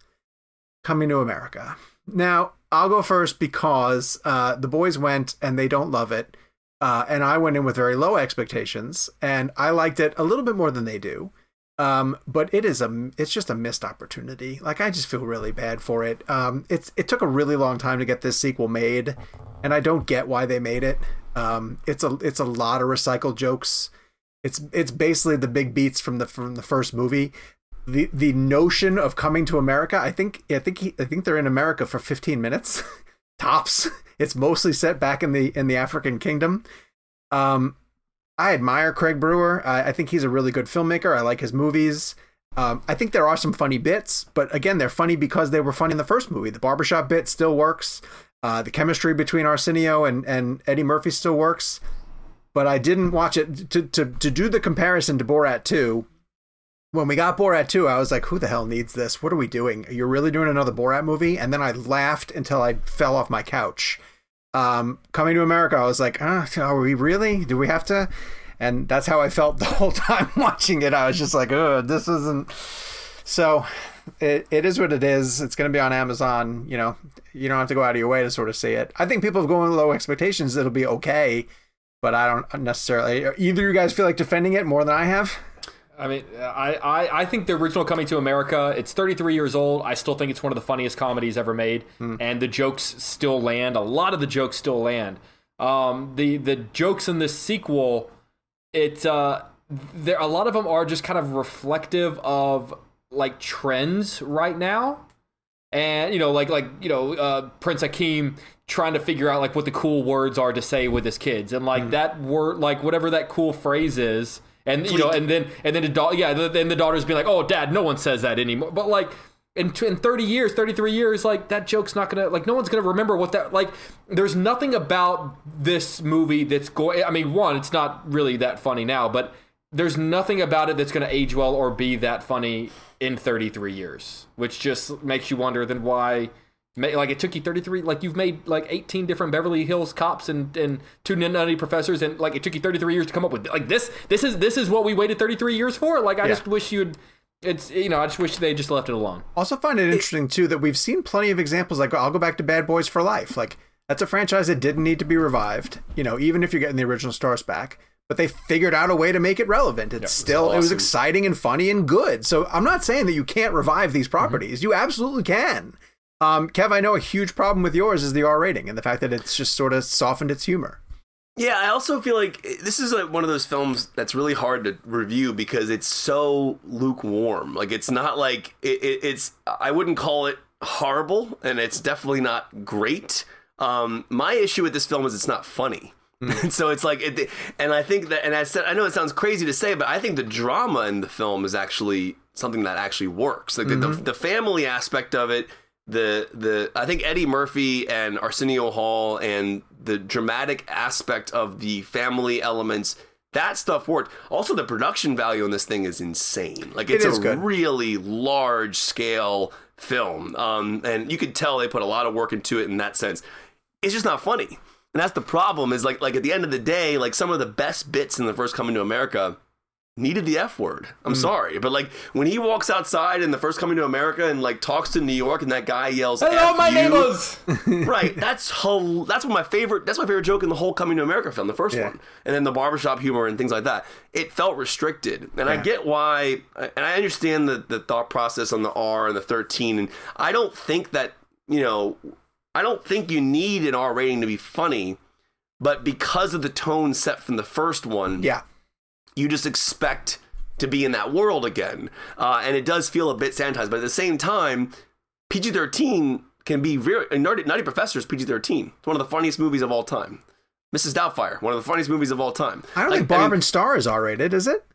Coming to America. Now, I'll go first because uh, the boys went and they don't love it, uh, and I went in with very low expectations, and I liked it a little bit more than they do. Um, but it is a it's just a missed opportunity. Like I just feel really bad for it. Um, it's it took a really long time to get this sequel made, and I don't get why they made it. Um, it's a it's a lot of recycled jokes. It's it's basically the big beats from the from the first movie. The the notion of coming to America, I think I think he, I think they're in America for 15 minutes <laughs> tops. It's mostly set back in the in the African kingdom. Um, I admire Craig Brewer. I, I think he's a really good filmmaker. I like his movies. Um, I think there are some funny bits, but again, they're funny because they were funny in the first movie. The barbershop bit still works. Uh, the chemistry between Arsenio and, and Eddie Murphy still works. But I didn't watch it to, to, to do the comparison to Borat 2. When we got Borat 2, I was like, who the hell needs this? What are we doing? You're really doing another Borat movie? And then I laughed until I fell off my couch um, coming to America, I was like, ah, are we really? Do we have to? And that's how I felt <laughs> the whole time <laughs> watching it. I was just like, oh, this isn't. So it, it is what it is. It's going to be on Amazon. You know, you don't have to go out of your way to sort of see it. I think people have going with low expectations. It'll be okay, but I don't necessarily. Either you guys feel like defending it more than I have. I mean, I, I, I think the original Coming to America, it's 33 years old. I still think it's one of the funniest comedies ever made, and the jokes still land. A lot of the jokes still land. Um, the the jokes in this sequel, it uh, there a lot of them are just kind of reflective of like trends right now, and you know, like like you know, uh, Prince Hakeem trying to figure out like what the cool words are to say with his kids, and like that word, like whatever that cool phrase is and you know, and then and then the daughter, yeah, then the daughter's being like, "Oh, dad, no one says that anymore." But like in in thirty years, thirty three years, like that joke's not gonna like no one's gonna remember what that like. There's nothing about this movie that's going. I mean, one, it's not really that funny now, but there's nothing about it that's gonna age well or be that funny in thirty three years, which just makes you wonder then why. Ma- Like it took you 33, like you've made like 18 different Beverly Hills cops and and two nutty professors, and like it took you 33 years to come up with like this. This is this is what we waited 33 years for. Like I Yeah. just wish you'd. It's you know I just wish they just left it alone. Also, find it interesting too that we've seen plenty of examples. Like, I'll go back to Bad Boys for Life. Like, that's a franchise that didn't need to be revived. You know, even if you're getting the original stars back, but they figured out a way to make it relevant. It's still it was exciting and funny and good. So I'm not saying that you can't revive these mm-hmm. properties. You absolutely can. Um, Kev, I know a huge problem with yours is the R rating and the fact that it's just sort of softened its humor. Yeah, I also feel like this is like one of those films that's really hard to review because it's so lukewarm. Like it's not like it, it, it's. I wouldn't call it horrible, and it's definitely not great. Um, my issue with this film is it's not funny. And <laughs> so it's like, it, and I think that, and I said, I know it sounds crazy to say, but I think the drama in the film is actually something that actually works. Like the, the, the family aspect of it, the the I think Eddie Murphy and Arsenio Hall and the dramatic aspect of the family elements. That stuff worked. Also, the production value on this thing is insane. Like it's a good. really large scale film, um, and you could tell they put a lot of work into it in that sense. It's just not funny, and that's the problem. Is like like at the end of the day, like some of the best bits in the first Coming to America needed the F word. Mm. I'm sorry, but like when he walks outside in the first Coming to America and like talks to New York, and that guy yells, Hello, F my you," neighbors. <laughs> right. That's whole. That's what my favorite. That's my favorite joke in the whole Coming to America film, the first Yeah. one, and then the barbershop humor and things like that. It felt restricted, and I get why, and I understand the the thought process on the R and the 13, and I don't think that you know, I don't think you need an R rating to be funny, but because of the tone set from the first one, Yeah. You just expect to be in that world again. Uh, and it does feel a bit sanitized, but at the same time, PG 13 can be very. uh, Nutty, Nutty Professor is PG 13. It's one of the funniest movies of all time. Mrs. Doubtfire, one of the funniest movies of all time. I don't Like, think Barb mean, and Star is R rated, is it?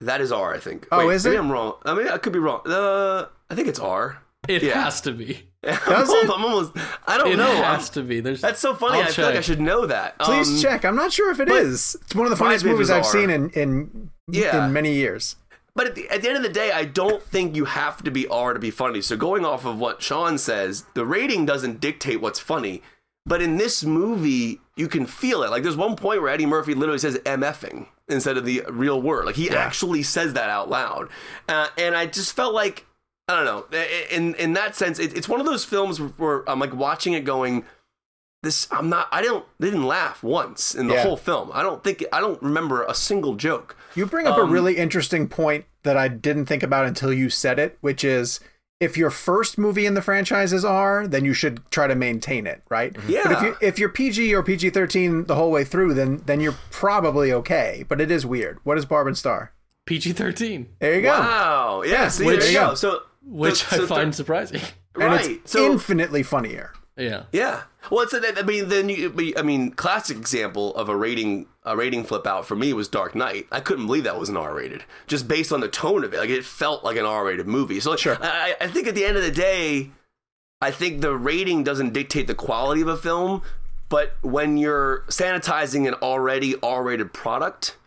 That is R, I think. Oh, Wait, is maybe it? I'm wrong. I mean, I could be wrong. Uh, I think it's R. It Yeah. has to be. <laughs> Does I'm, it? I'm almost. I don't It know. I'm- has to be. There's that's so funny. I'll I feel like I should know that. Please Um, check. I'm not sure if it is. It's one of the funniest is movies I've seen in in Yeah. in many years. But at the, at the end of the day, I don't think you have to be R to be funny. So going off of what Sean says, the rating doesn't dictate what's funny. But in this movie, you can feel it. Like there's one point where Eddie Murphy literally says "mfing" instead of the real word. Like he actually says that out loud. Uh, and I just felt like I don't know. In in that sense, it, it's one of those films where I'm like watching it, going, "This I'm not. I don't. They didn't laugh once in the Yeah. whole film. I don't think. I don't remember a single joke." You bring up a Um, really interesting point that I didn't think about until you said it, which is if your first movie in the franchise is R, then you should try to maintain it, right? But if you if you're PG or PG thirteen the whole way through, then then you're probably okay. But it is weird. What is Barb and Star? PG 13, There you go. Wow. Yeah. see, there you yeah. go. So which so- I find surprising. <laughs> And right. it's so infinitely funnier. Yeah. yeah. Well, it's a, I mean, then you. but, I mean, classic example of a rating a rating flip out for me was Dark Knight. I couldn't believe that was an R rated, just based on the tone of it. Like it felt like an R rated movie. So Sure. I, I think at the end of the day, I think the rating doesn't dictate the quality of a film, but when you're sanitizing an already R rated product.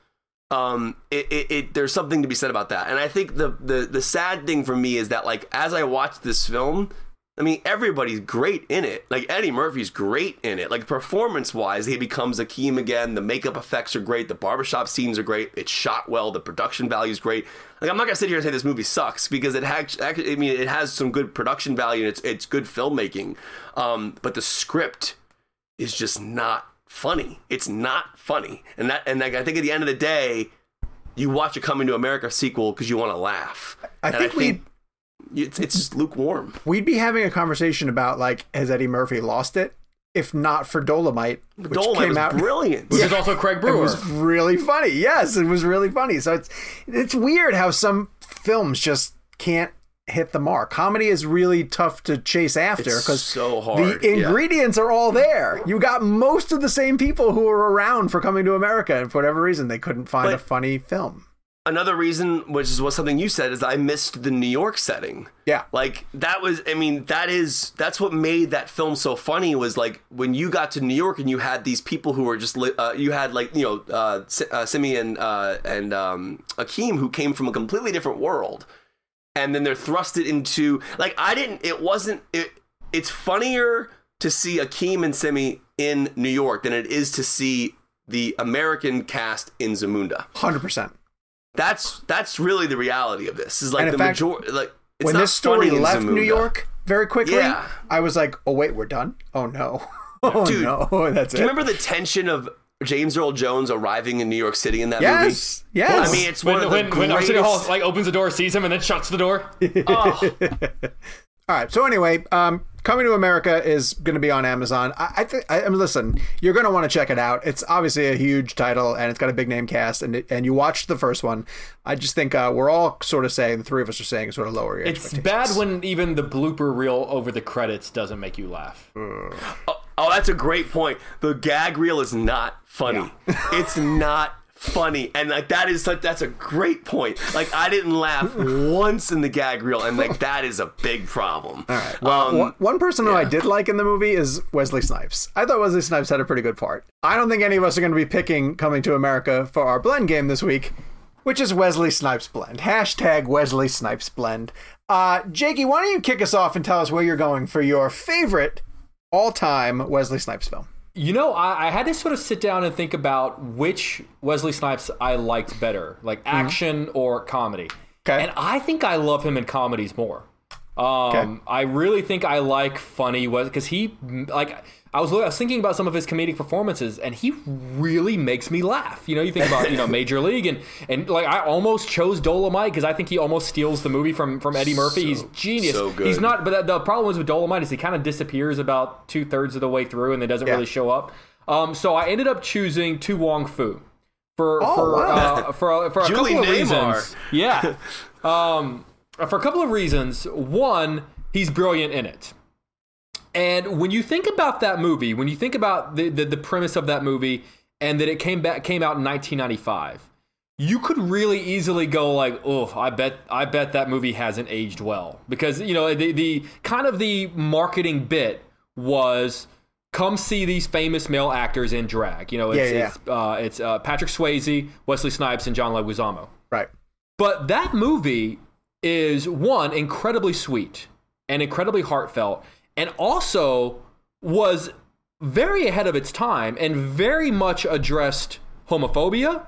Um, it, it, it, there's something to be said about that, and I think the, the the sad thing for me is that like as I watch this film, I mean, everybody's great in it. Like Eddie Murphy's great in it. Like performance wise, he becomes Akeem again. The makeup effects are great. The barbershop scenes are great. It's shot well. The production value is great. Like I'm not gonna sit here and say this movie sucks because it has. I mean, it has some good production value and it's it's good filmmaking. Um, but the script is just not funny. It's not funny. And that and like, I think at the end of the day, you watch a Coming to America sequel because you want to laugh. I And think we it's it's just lukewarm. we'd be having a conversation about like has Eddie Murphy lost it? If not for Dolomite, which Dolomite came was out brilliant. Which is also Craig It Brewer. was really funny. Yes, it was really funny. So it's it's weird how some films just can't hit the mark. Comedy is really tough to chase after because so hard, the yeah. ingredients are all there. You got most of the same people who were around for Coming to America, and for whatever reason, they couldn't find But- a funny film. Another reason, which is what something you said, is I missed the New York setting. Yeah, Like that was, I mean, that is that's what made that film so funny. Was like when you got to New York and you had these people who were just, uh, you had like you know, uh, Si- uh, Simeon uh, and um, Akeem who came from a completely different world, and then they're thrusted into like I didn't. It wasn't. It, it's funnier to see Akeem and Semmi in New York than it is to see the American cast in Zamunda. hundred percent. That's that's really the reality of this. Is like And the fact, majority. Like it's When not this story left New York very quickly, Yeah. I was like, "Oh wait, we're done." Oh no, <laughs> oh Dude, no, <laughs> that's it. Do you remember the tension of James Earl Jones arriving in New York City in that yes, movie? yes. Yes. I mean, it's when one of the when, when greatest. Arsenio Hall like opens the door, sees him, and then shuts the door. Oh, <laughs> All right. So anyway, um, Coming to America is going to be on Amazon. I, I think. I, I mean, listen, you're going to want to check it out. It's obviously a huge title, and it's got a big name cast. And it, and you watched the first one. I just think uh, we're all sort of saying the three of us are saying sort of lower your It's expectations. bad when even the blooper reel over the credits doesn't make you laugh. Oh, that's a great point. The gag reel is not funny. <laughs> it's not funny, and like that is like that's a great point. Like I didn't laugh <laughs> once in the gag reel, and like that is a big problem. All right. Well, Um, one, one person who I did like in the movie is Wesley Snipes. I thought Wesley Snipes had a pretty good part. I don't think any of us are going to be picking Coming to America for our blend game this week, which is Wesley Snipes blend. Hashtag Wesley Snipes blend. Uh, Jakey, why don't you kick us off and tell us where you're going for your favorite all-time Wesley Snipes film? You know, I, I had to sort of sit down and think about which Wesley Snipes I liked better, like mm-hmm. action or comedy. Okay. And I think I love him in comedies more. Um, Okay. I really think I like funny was because he like I was, I was thinking about some of his comedic performances and he really makes me laugh. You know, you think about you know <laughs> Major League and and like I almost chose Dolomite because I think he almost steals the movie from from Eddie Murphy. He's genius. so good. He's not, but the problem is with Dolomite is he kind of disappears about two thirds of the way through and then doesn't Yeah. really show up. Um, so I ended up choosing To Wong Foo for Oh, for, wow. uh, for for a Julie couple of Newmar. reasons. Yeah, <laughs> um, for a couple of reasons. One, he's brilliant in it. And when you think about that movie, when you think about the, the, the premise of that movie and that it came back came out in 1995, you could really easily go like, "Oh, I bet I bet that movie hasn't aged well." Because, you know, the the kind of the marketing bit was come see these famous male actors in drag. You know, it's Yeah, yeah. it's, uh, it's uh, Patrick Swayze, Wesley Snipes and John Leguizamo. Right. But that movie is one incredibly sweet and incredibly heartfelt, and also was very ahead of its time and very much addressed homophobia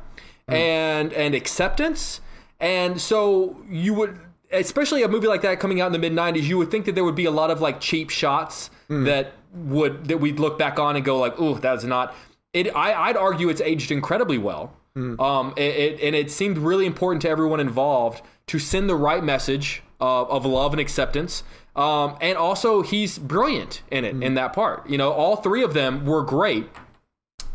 hmm. and and acceptance. And so you would, especially a movie like that coming out in the mid '90s, you would think that there would be a lot of like cheap shots hmm. that would that we'd look back on and go like, "Ooh, that's not." It, I, I'd argue it's aged incredibly well. Hmm. Um, it, it, and it seemed really important to everyone involved to send the right message of, of love and acceptance. Um, and also, he's brilliant in it, in that part. You know, all three of them were great.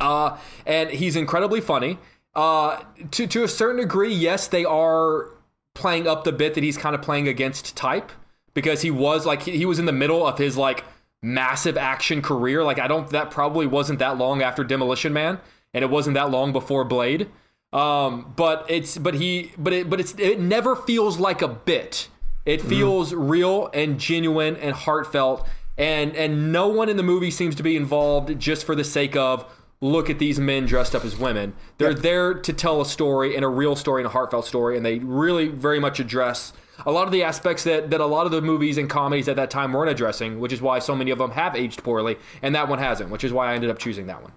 Uh, and he's incredibly funny. Uh, to, to a certain degree, yes, they are playing up the bit that he's kind of playing against type because he was like, he, he was in the middle of his like massive action career. Like, I don't, that probably wasn't that long after Demolition Man and it wasn't that long before Blade. Um, but it's, but he, but it, but it's, it never feels like a bit. It feels real and genuine and heartfelt. And, and no one in the movie seems to be involved just for the sake of, look at these men dressed up as women. They're there to tell a story and a real story and a heartfelt story, and they really very much address a lot of the aspects that, that a lot of the movies and comedies at that time weren't addressing, which is why so many of them have aged poorly, and that one hasn't, which is why I ended up choosing that one.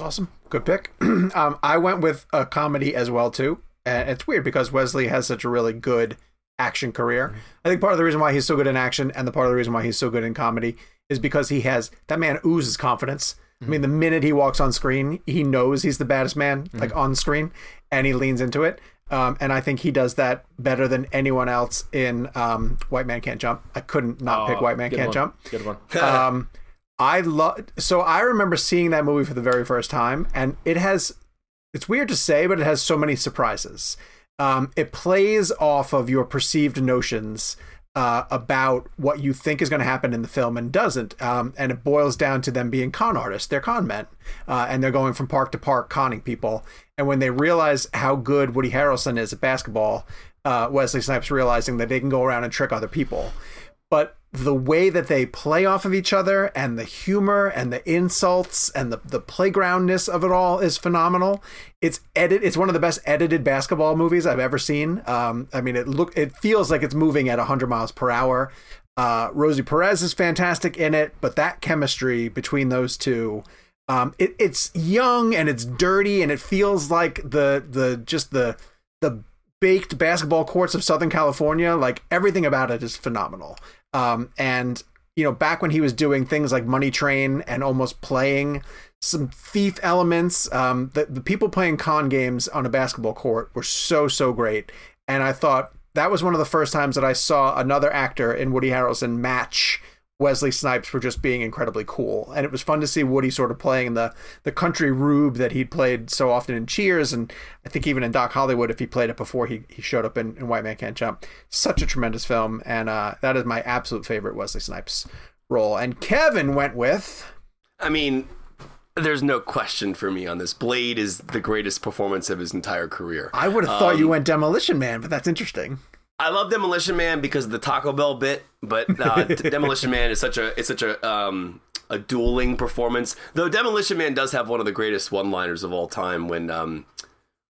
Awesome. Good pick. <clears throat> um, I went with a comedy as well too, and it's weird because Wesley has such a really good action career. I think part of the reason why he's so good in action and the part of the reason why he's so good in comedy is because he has that man oozes confidence. I mean, the minute he walks on screen, he knows he's the baddest man, like on screen, and he leans into it. Um, and I think he does that better than anyone else in um, White Man Can't Jump. I couldn't not pick White Man Can't one. Jump Good one. um, <laughs> I love. So I remember seeing that movie for the very first time, and it has. It's weird to say, but it has so many surprises. Um, it plays off of your perceived notions uh, about what you think is going to happen in the film and doesn't, um, and it boils down to them being con artists. They're con men, uh, and they're going from park to park conning people. And when they realize how good Woody Harrelson is at basketball, uh, Wesley Snipes realizing that they can go around and trick other people but the way that they play off of each other and the humor and the insults and the, the playgroundness of it all is phenomenal. It's edit. It's one of the best edited basketball movies I've ever seen. Um, I mean, it look it feels like it's moving at 100 miles per hour. Uh, Rosie Perez is fantastic in it, but that chemistry between those two, um, it, it's young and it's dirty and it feels like the the just the the baked basketball courts of Southern California. Like everything about it is phenomenal. Um, and you know, back when he was doing things like Money Train and almost playing some thief elements, um, the the people playing con games on a basketball court were so so great. And I thought that was one of the first times that I saw another actor in Woody Harrelson match Wesley Snipes for just being incredibly cool. And it was fun to see Woody sort of playing the the country rube that he'd played so often in Cheers and I think even in Doc Hollywood if he played it before he, he showed up in, in White Man Can't Jump. Such a tremendous film and uh, that is my absolute favorite Wesley Snipes role. And Kevin went with I mean, there's no question for me on this. Blade is the greatest performance of his entire career. I would have thought you went Demolition Man, but that's interesting. I love Demolition Man because of the Taco Bell bit, but uh, <laughs> Demolition Man is such a it's such a um, a dueling performance. Though Demolition Man does have one of the greatest one-liners of all time when um,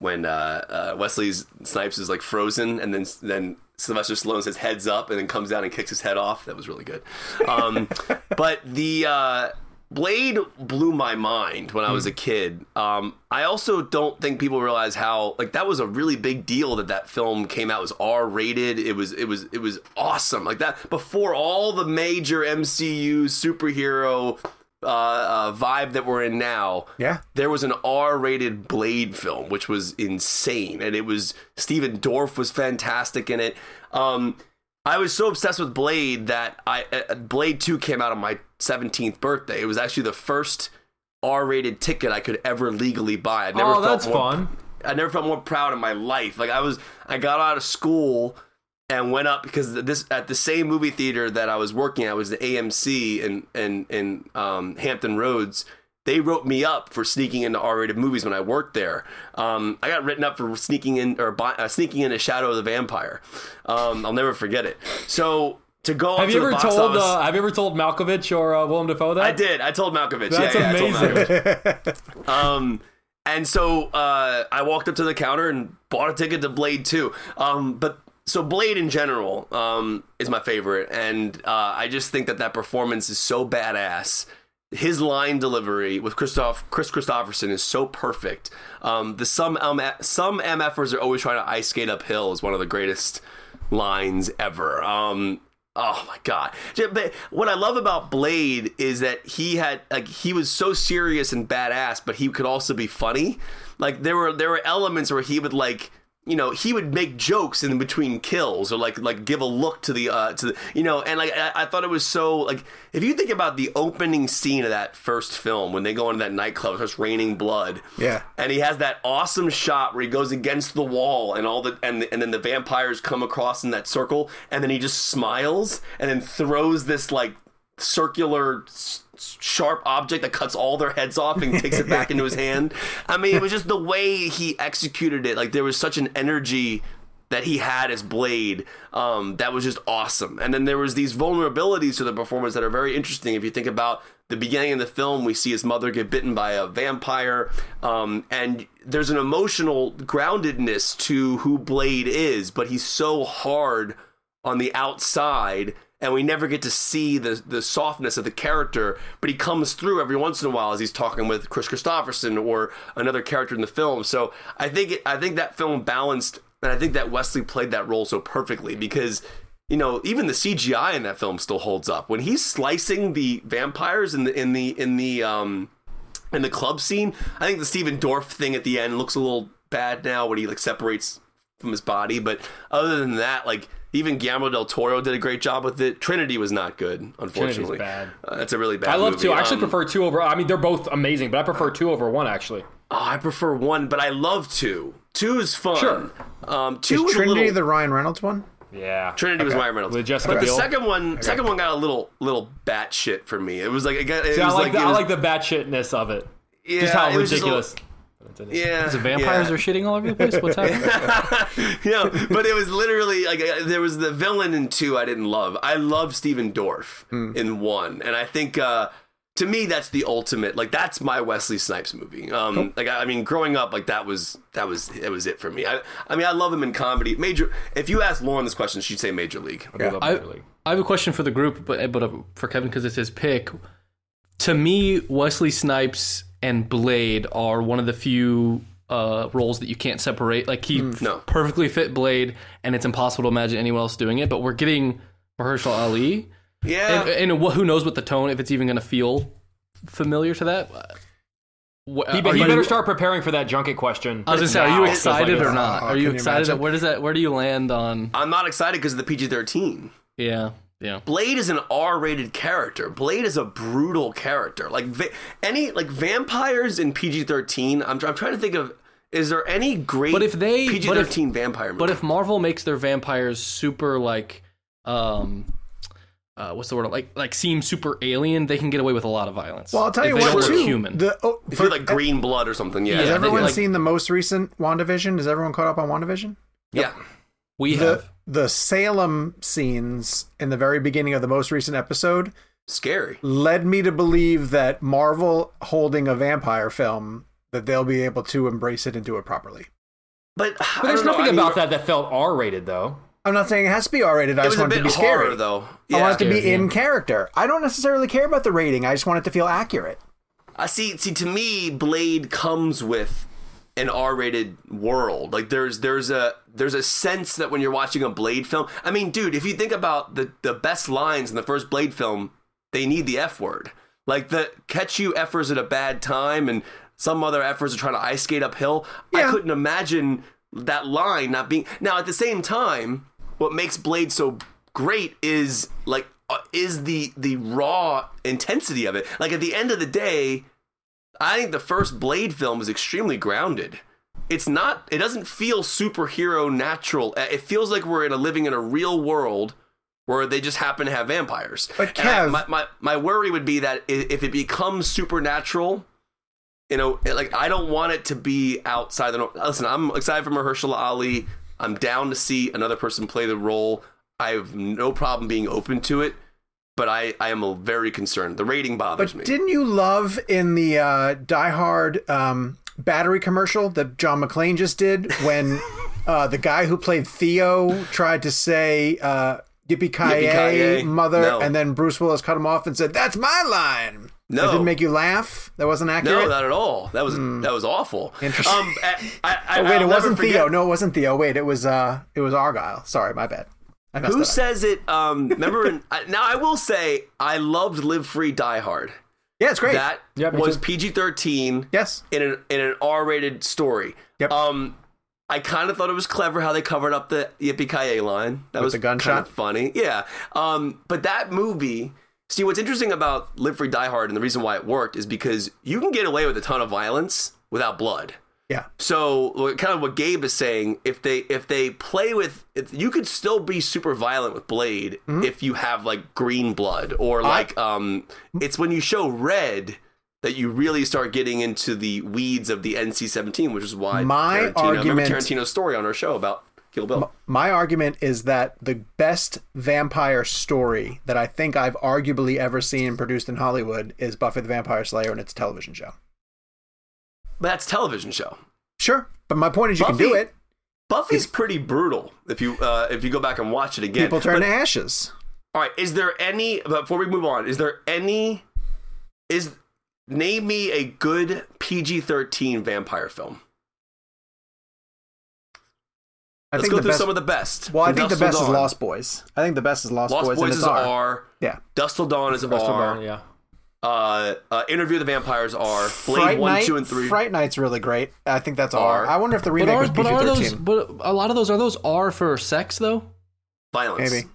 when uh, uh, Wesley Snipes is like frozen and then then Sylvester Stallone says heads up and then comes down and kicks his head off. That was really good. Um, <laughs> but the uh, Blade blew my mind when I was a kid. Um, I also don't think people realize how like that was a really big deal that that film came out it was R rated. It was it was it was awesome like that before all the major MCU superhero uh, uh, vibe that we're in now. Yeah. there was an R rated Blade film which was insane, and it was Stephen Dorff was fantastic in it. Um, I was so obsessed with Blade that I uh, Blade 2 came out on my 17th birthday. It was actually the first R-rated ticket I could ever legally buy. I never Oh, felt that's more, fun. I never felt more proud in my life. Like I was I got out of school and went up because this at the same movie theater that I was working at was the AMC in in in um, Hampton Roads. They wrote me up for sneaking into R-rated movies when I worked there. Um, I got written up for sneaking in or uh, sneaking into Shadow of the Vampire. Um, I'll never forget it. So to go Have you the ever told uh, Have you ever told Malkovich or uh, Willem Dafoe that? I did. I told Malkovich. That's yeah, yeah, amazing. Malkovich. <laughs> Um, and so uh, I walked up to the counter and bought a ticket to Blade 2. Um, but so Blade in general um, is my favorite, and uh, I just think that that performance is so badass. His line delivery with Christoph Kris Kristofferson is so perfect. Um, the some um, some MFers are always trying to ice skate uphill is one of the greatest lines ever. Um, oh my god! But what I love about Blade is that he had like he was so serious and badass, but he could also be funny. Like there were there were elements where he would like you know he would make jokes in between kills or like like give a look to the uh to the you know and like I, I thought it was so like if you think about the opening scene of that first film when they go into that nightclub it starts raining blood Yeah. and he has that awesome shot where he goes against the wall and all the and and then the vampires come across in that circle and then he just smiles and then throws this like circular sharp object that cuts all their heads off and takes it back into his <laughs> hand. I mean, it was just the way he executed it. Like there was such an energy that he had as Blade um, that was just awesome. And then there was these vulnerabilities to the performance that are very interesting. If you think about the beginning of the film, we see his mother get bitten by a vampire, um, and there's an emotional groundedness to who Blade is, but he's so hard on the outside and we never get to see the the softness of the character but he comes through every once in a while as he's talking with Kris Kristofferson or another character in the film so I think it, I think that film balanced and I think that Wesley played that role so perfectly because you know even the CGI in that film still holds up when he's slicing the vampires in the in the in the um in the club scene I think the Stephen Dorff thing at the end looks a little bad now when he like separates from his body. But other than that, like even Guillermo del Toro did a great job with it. Trinity was not good, unfortunately. bad. Uh, that's a really bad. I love movie. two. I actually Um, prefer two over. I mean, they're both amazing, but I prefer two over one. Actually, Oh, I prefer one, but I love two. Two is fun. Sure. Um, two Is Trinity little, the Ryan Reynolds one? yeah. Trinity was Okay. Ryan Reynolds. With Jessica but the Biel? second one got a little little batshit for me. It was like it, got, it See, I like, like, the, it I like the batshitness of it. yeah, Just how it was just a ridiculous. little- yeah, The vampires yeah. are shitting all over the place. What's happening? <laughs> yeah, but it was literally like uh, there was the villain in two I didn't love. I love Stephen Dorff in one, and I think uh, to me that's the ultimate. Like that's my Wesley Snipes movie. Um, like I I mean, growing up, like that was that was it was it for me. I, I mean, I love him in comedy. Major. If you ask Lauren this question, she'd say Major League. I, I have a question for the group, but but uh, for Kevin because it's his pick. To me, Wesley Snipes and Blade are one of the few uh, roles that you can't separate. Like he No. perfectly fit Blade, and it's impossible to imagine anyone else doing it. But we're getting Mahershala Ali, Yeah, and, and wh- who knows what the tone, if it's even going to feel familiar to that. Wh- He, are he you- better start preparing for that junket question. I was gonna say, are you Now. excited or not? Oh, Are you can you excited? Where does that? Where do you land on? I'm not excited because of the PG thirteen. Yeah, yeah. Blade is an R-rated character. Blade is a brutal character. Like va- any like vampires in PG-13. I'm, I'm trying to think of is there any great But if they- but if- PG-13 vampire movie? But if Marvel makes their vampires super like um uh, what's the word like like seem super alien, they can get away with a lot of violence. Well, I'll tell If you they what, too. human. The, oh, If for- you're like green blood or something, yeah. Yeah, has they- everyone like- seen the most recent WandaVision? Is everyone caught up on WandaVision? yeah. We The have the Salem scenes in the very beginning of the most recent episode Scary. led me to believe that Marvel holding a vampire film that they'll be able to embrace it and do it properly. But, But there's nothing about that that felt R-rated though. I'm not saying it has to be R-rated. I just want it to be scary. horror, though. I want it to be Scary, in character. I don't necessarily care about the rating. I just want it to feel accurate. I see. See, to me, Blade comes with an R-rated world. Like there's there's a there's a sense that when you're watching a Blade film, I mean, dude, if you think about the the best lines in the first Blade film, they need the F word. Like the catch you effers at a bad time, and some other effers are trying to ice skate uphill. I couldn't imagine that line not being. Now at the same time, what makes Blade so great is like uh, is the the raw intensity of it. Like at the end of the day, I think the first Blade film is extremely grounded. It's not. It doesn't feel superhero natural. Uh, It feels like we're in a living in a real world where they just happen to have vampires. But And I- my, my my worry would be that if it becomes supernatural, you know, like I don't want it to be outside the. norm. Listen, I'm excited for Mahershala Ali. I'm down to see another person play the role. I have no problem being open to it, but I I am a very concerned. The rating bothers But me. didn't you love in the uh, Die Hard um, battery commercial that John McClane just did when <laughs> uh, the guy who played Theo tried to say uh, "Yippee ki Yippee-ki-yay"? mother," No. and then Bruce Willis cut him off and said, "That's my line." No. that didn't make you laugh. That wasn't accurate. No, not at all. That was that was awful. Interesting. Um, I, I, I, oh, wait, I'll it wasn't Theo. No, it wasn't Theo. Wait, it was uh, it was Argyle. Sorry, my bad. I messed Who says it? Um, remember, in, <laughs> now I will say I loved Live Free Die Hard. Yeah, it's great. That Yeah, was. PG thirteen yes. in an in an R rated story. Yep. Um, I kind of thought it was clever how they covered up the Yippee Ki line. That With was the gunshot? kind of funny. Yeah. Um, but that movie. See, what's interesting about Live Free Die Hard and the reason why it worked is because you can get away with a ton of violence without blood. Yeah. So kind of what Gabe is saying, if they if they play with, you could still be super violent with Blade Mm-hmm. if you have like green blood or like um, it's when you show red that you really start getting into the weeds of the NC-17, which is why My Tarantino, argument- Tarantino's story on our show about Kill Bill. My argument is that the best vampire story that I think I've arguably ever seen produced in Hollywood is Buffy the Vampire Slayer and its television show. But that's a television show. Sure, but my point is you can do it. Buffy's pretty brutal if you uh, if you go back and watch it again. People turn But- to ashes. All right, is there any before we move on? Is there any is name me a good PG-13 vampire film? I Let's think go through best. some of the best. well, I From think the Dusk Till best is Lost Boys. I think the best is Lost, Lost Boys, Boys, and it's is R. R. Yeah. Dusk Till Dawn is Rest of R. Dawn, yeah. Uh, uh, Interview the Vampires are Blade Fright one, Night, two, and three. Fright Night's really great. I think that's R. R. I wonder if the but remake are, was but are PG-13. those but a lot of those are those R for sex though? Violence. Maybe.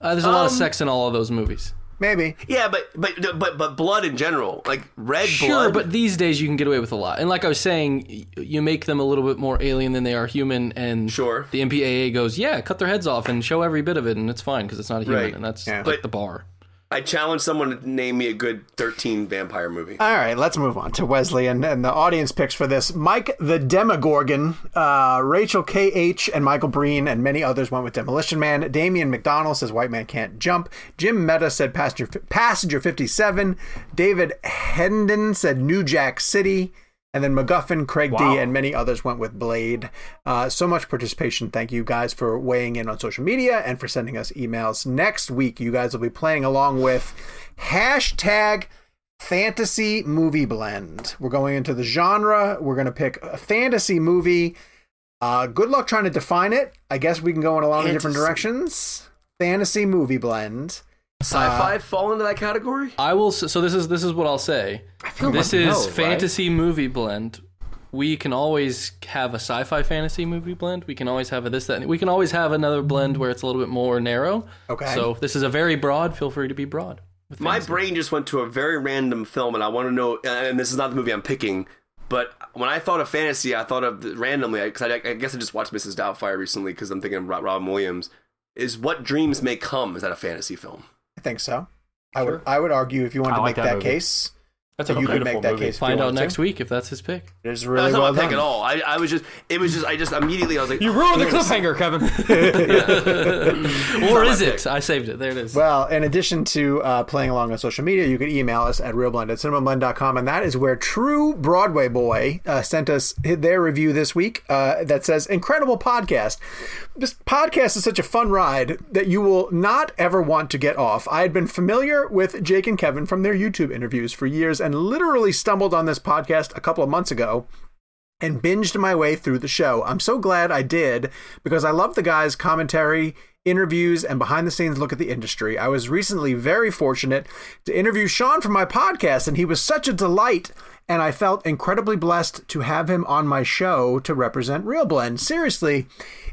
Uh, there's a lot of Um, sex in all of those movies. Maybe. Yeah, but but but but blood in general, like red Sure, blood. but these days you can get away with a lot. And like I was saying, you make them a little bit more alien than they are human. And Sure. the MPAA goes, yeah, cut their heads off and show every bit of it, and it's fine because it's not a human, Right. and that's Yeah. like But- the bar. I challenge someone to name me a good 13 vampire movie. All right, let's move on to Wesley and, and the audience picks for this. Mike the Demogorgon, uh, Rachel K.H., and Michael Breen, and many others went with Demolition Man. Damian McDonald says White Man Can't Jump. Jim Meta said Passenger, Passenger 57. David Hendon said New Jack City. And then MacGuffin, Craig D, and many others went with Blade. Uh, so much participation. Thank you guys for weighing in on social media and for sending us emails. Next week, you guys will be playing along with hashtag fantasy movie blend. We're going into the genre. We're going to pick a fantasy movie. Uh, good luck trying to define it. I guess we can go in a lot of different directions. Fantasy movie blend. Sci-fi uh, fall into that category? I will. So this is this is what I'll say. I feel this like is no, right? fantasy movie blend. We can always have a sci-fi fantasy movie blend. We can always have a this that. We can always have another blend where it's a little bit more narrow. Okay. So if this is a very broad. Feel free to be broad. with My brain just went to a very random film, and I want to know. Uh, and this is not the movie I'm picking, but when I thought of fantasy, I thought of randomly because I, I guess I just watched Mrs. Doubtfire recently because I'm thinking of Robin Williams. Is what dreams may come? Is that a fantasy film? I think so. I would I would argue if you wanted I to like make that that, case, That's a you could beautiful make that movie. case. Find out next to. week if that's his pick. It is really that's not well my pick done. at all. I, I was just, it was just, I just immediately, I was like, <laughs> You ruined the cliffhanger, Kevin. <laughs> <laughs> or is it? I saved it. There it is. Well, in addition to uh, playing along on social media, you can email us at reelblend at cinemablend.com, and that is where True Broadway Boy uh, sent us their review this week uh, that says, Incredible podcast. This podcast is such a fun ride that you will not ever want to get off. I had been familiar with Jake and Kevin from their YouTube interviews for years and literally stumbled on this podcast a couple of months ago and binged my way through the show. I'm so glad I did because I love the guys' commentary, interviews, and behind the scenes look at the industry. I was recently very fortunate to interview Sean for my podcast, and he was such a delight. And I felt incredibly blessed to have him on my show to represent ReelBlend. Seriously,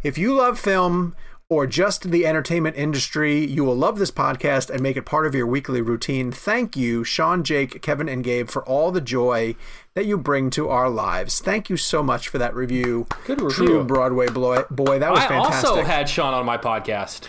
if you love film, or just the entertainment industry, you will love this podcast and make it part of your weekly routine. Thank you, Sean, Jake, Kevin, and Gabe, for all the joy that you bring to our lives. Thank you so much for that review. Good review. True Broadway boy, boy that was I fantastic. also had Sean on my podcast.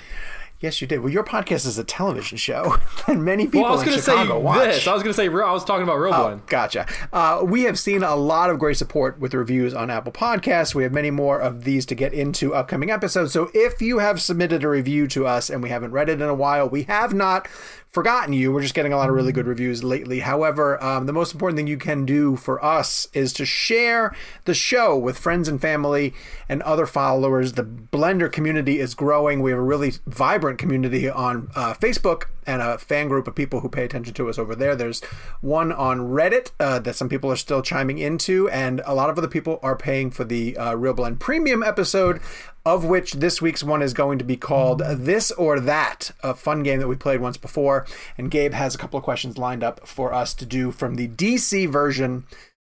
Yes, you did. Well, your podcast is a television show, <laughs> and many people Well, I was in to say Chicago watch. this. I was going to say I was talking about Real Oh, Blend. gotcha. Uh, we have seen a lot of great support with reviews on Apple Podcasts. We have many more of these to get into upcoming episodes. So if you have submitted a review to us and we haven't read it in a while, we have not forgotten you. We're just getting a lot of really good reviews lately. However, um, the most important thing you can do for us is to share the show with friends and family and other followers. The Blender community is growing. We have a really vibrant community on uh, Facebook and a fan group of people who pay attention to us over there. There's one on Reddit uh, that some people are still chiming into, and a lot of other people are paying for the uh, ReelBlend Premium episode, of which this week's one is going to be called This or That, a fun game that we played once before. And Gabe has a couple of questions lined up for us to do from the DC version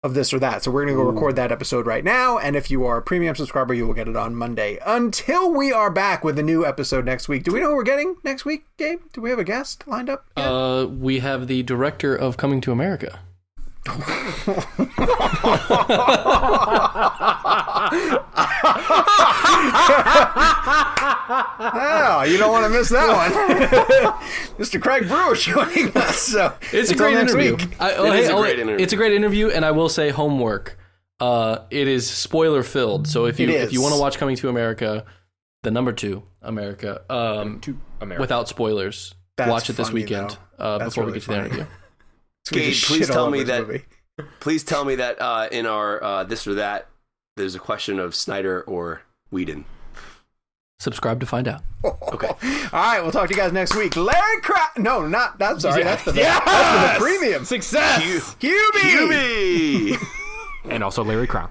of this or that. So we're going to go record that episode right now. And if you are a premium subscriber, you will get it on Monday. Until we are back with a new episode next week. Do we know who we're getting next week, Gabe? Do we have a guest lined up? yet? Uh, we have the director of Coming to America. Oh, you don't want to miss that one. <laughs> Mr. Craig Brewer joining us. So It's a great interview. week. I, oh, It hey, is a oh, great interview. It's a great interview, and I will say homework. Uh, it is spoiler filled. So if you if you want to watch Coming to America, the number two America, um, To America. without spoilers, That's watch it this funny, weekend uh, before really we get to the interview. We Gabe, just please shit all tell over me that- movie. <laughs> please tell me that uh, in our uh, this or that, there's a question of Snyder or Whedon. Subscribe to find out. <laughs> Okay. All right, we'll talk to you guys next week. Larry Cra No, not that's sorry. That's for the, Yes! that's for the premium. Success! QB. QB! <laughs> And also Larry Crowne.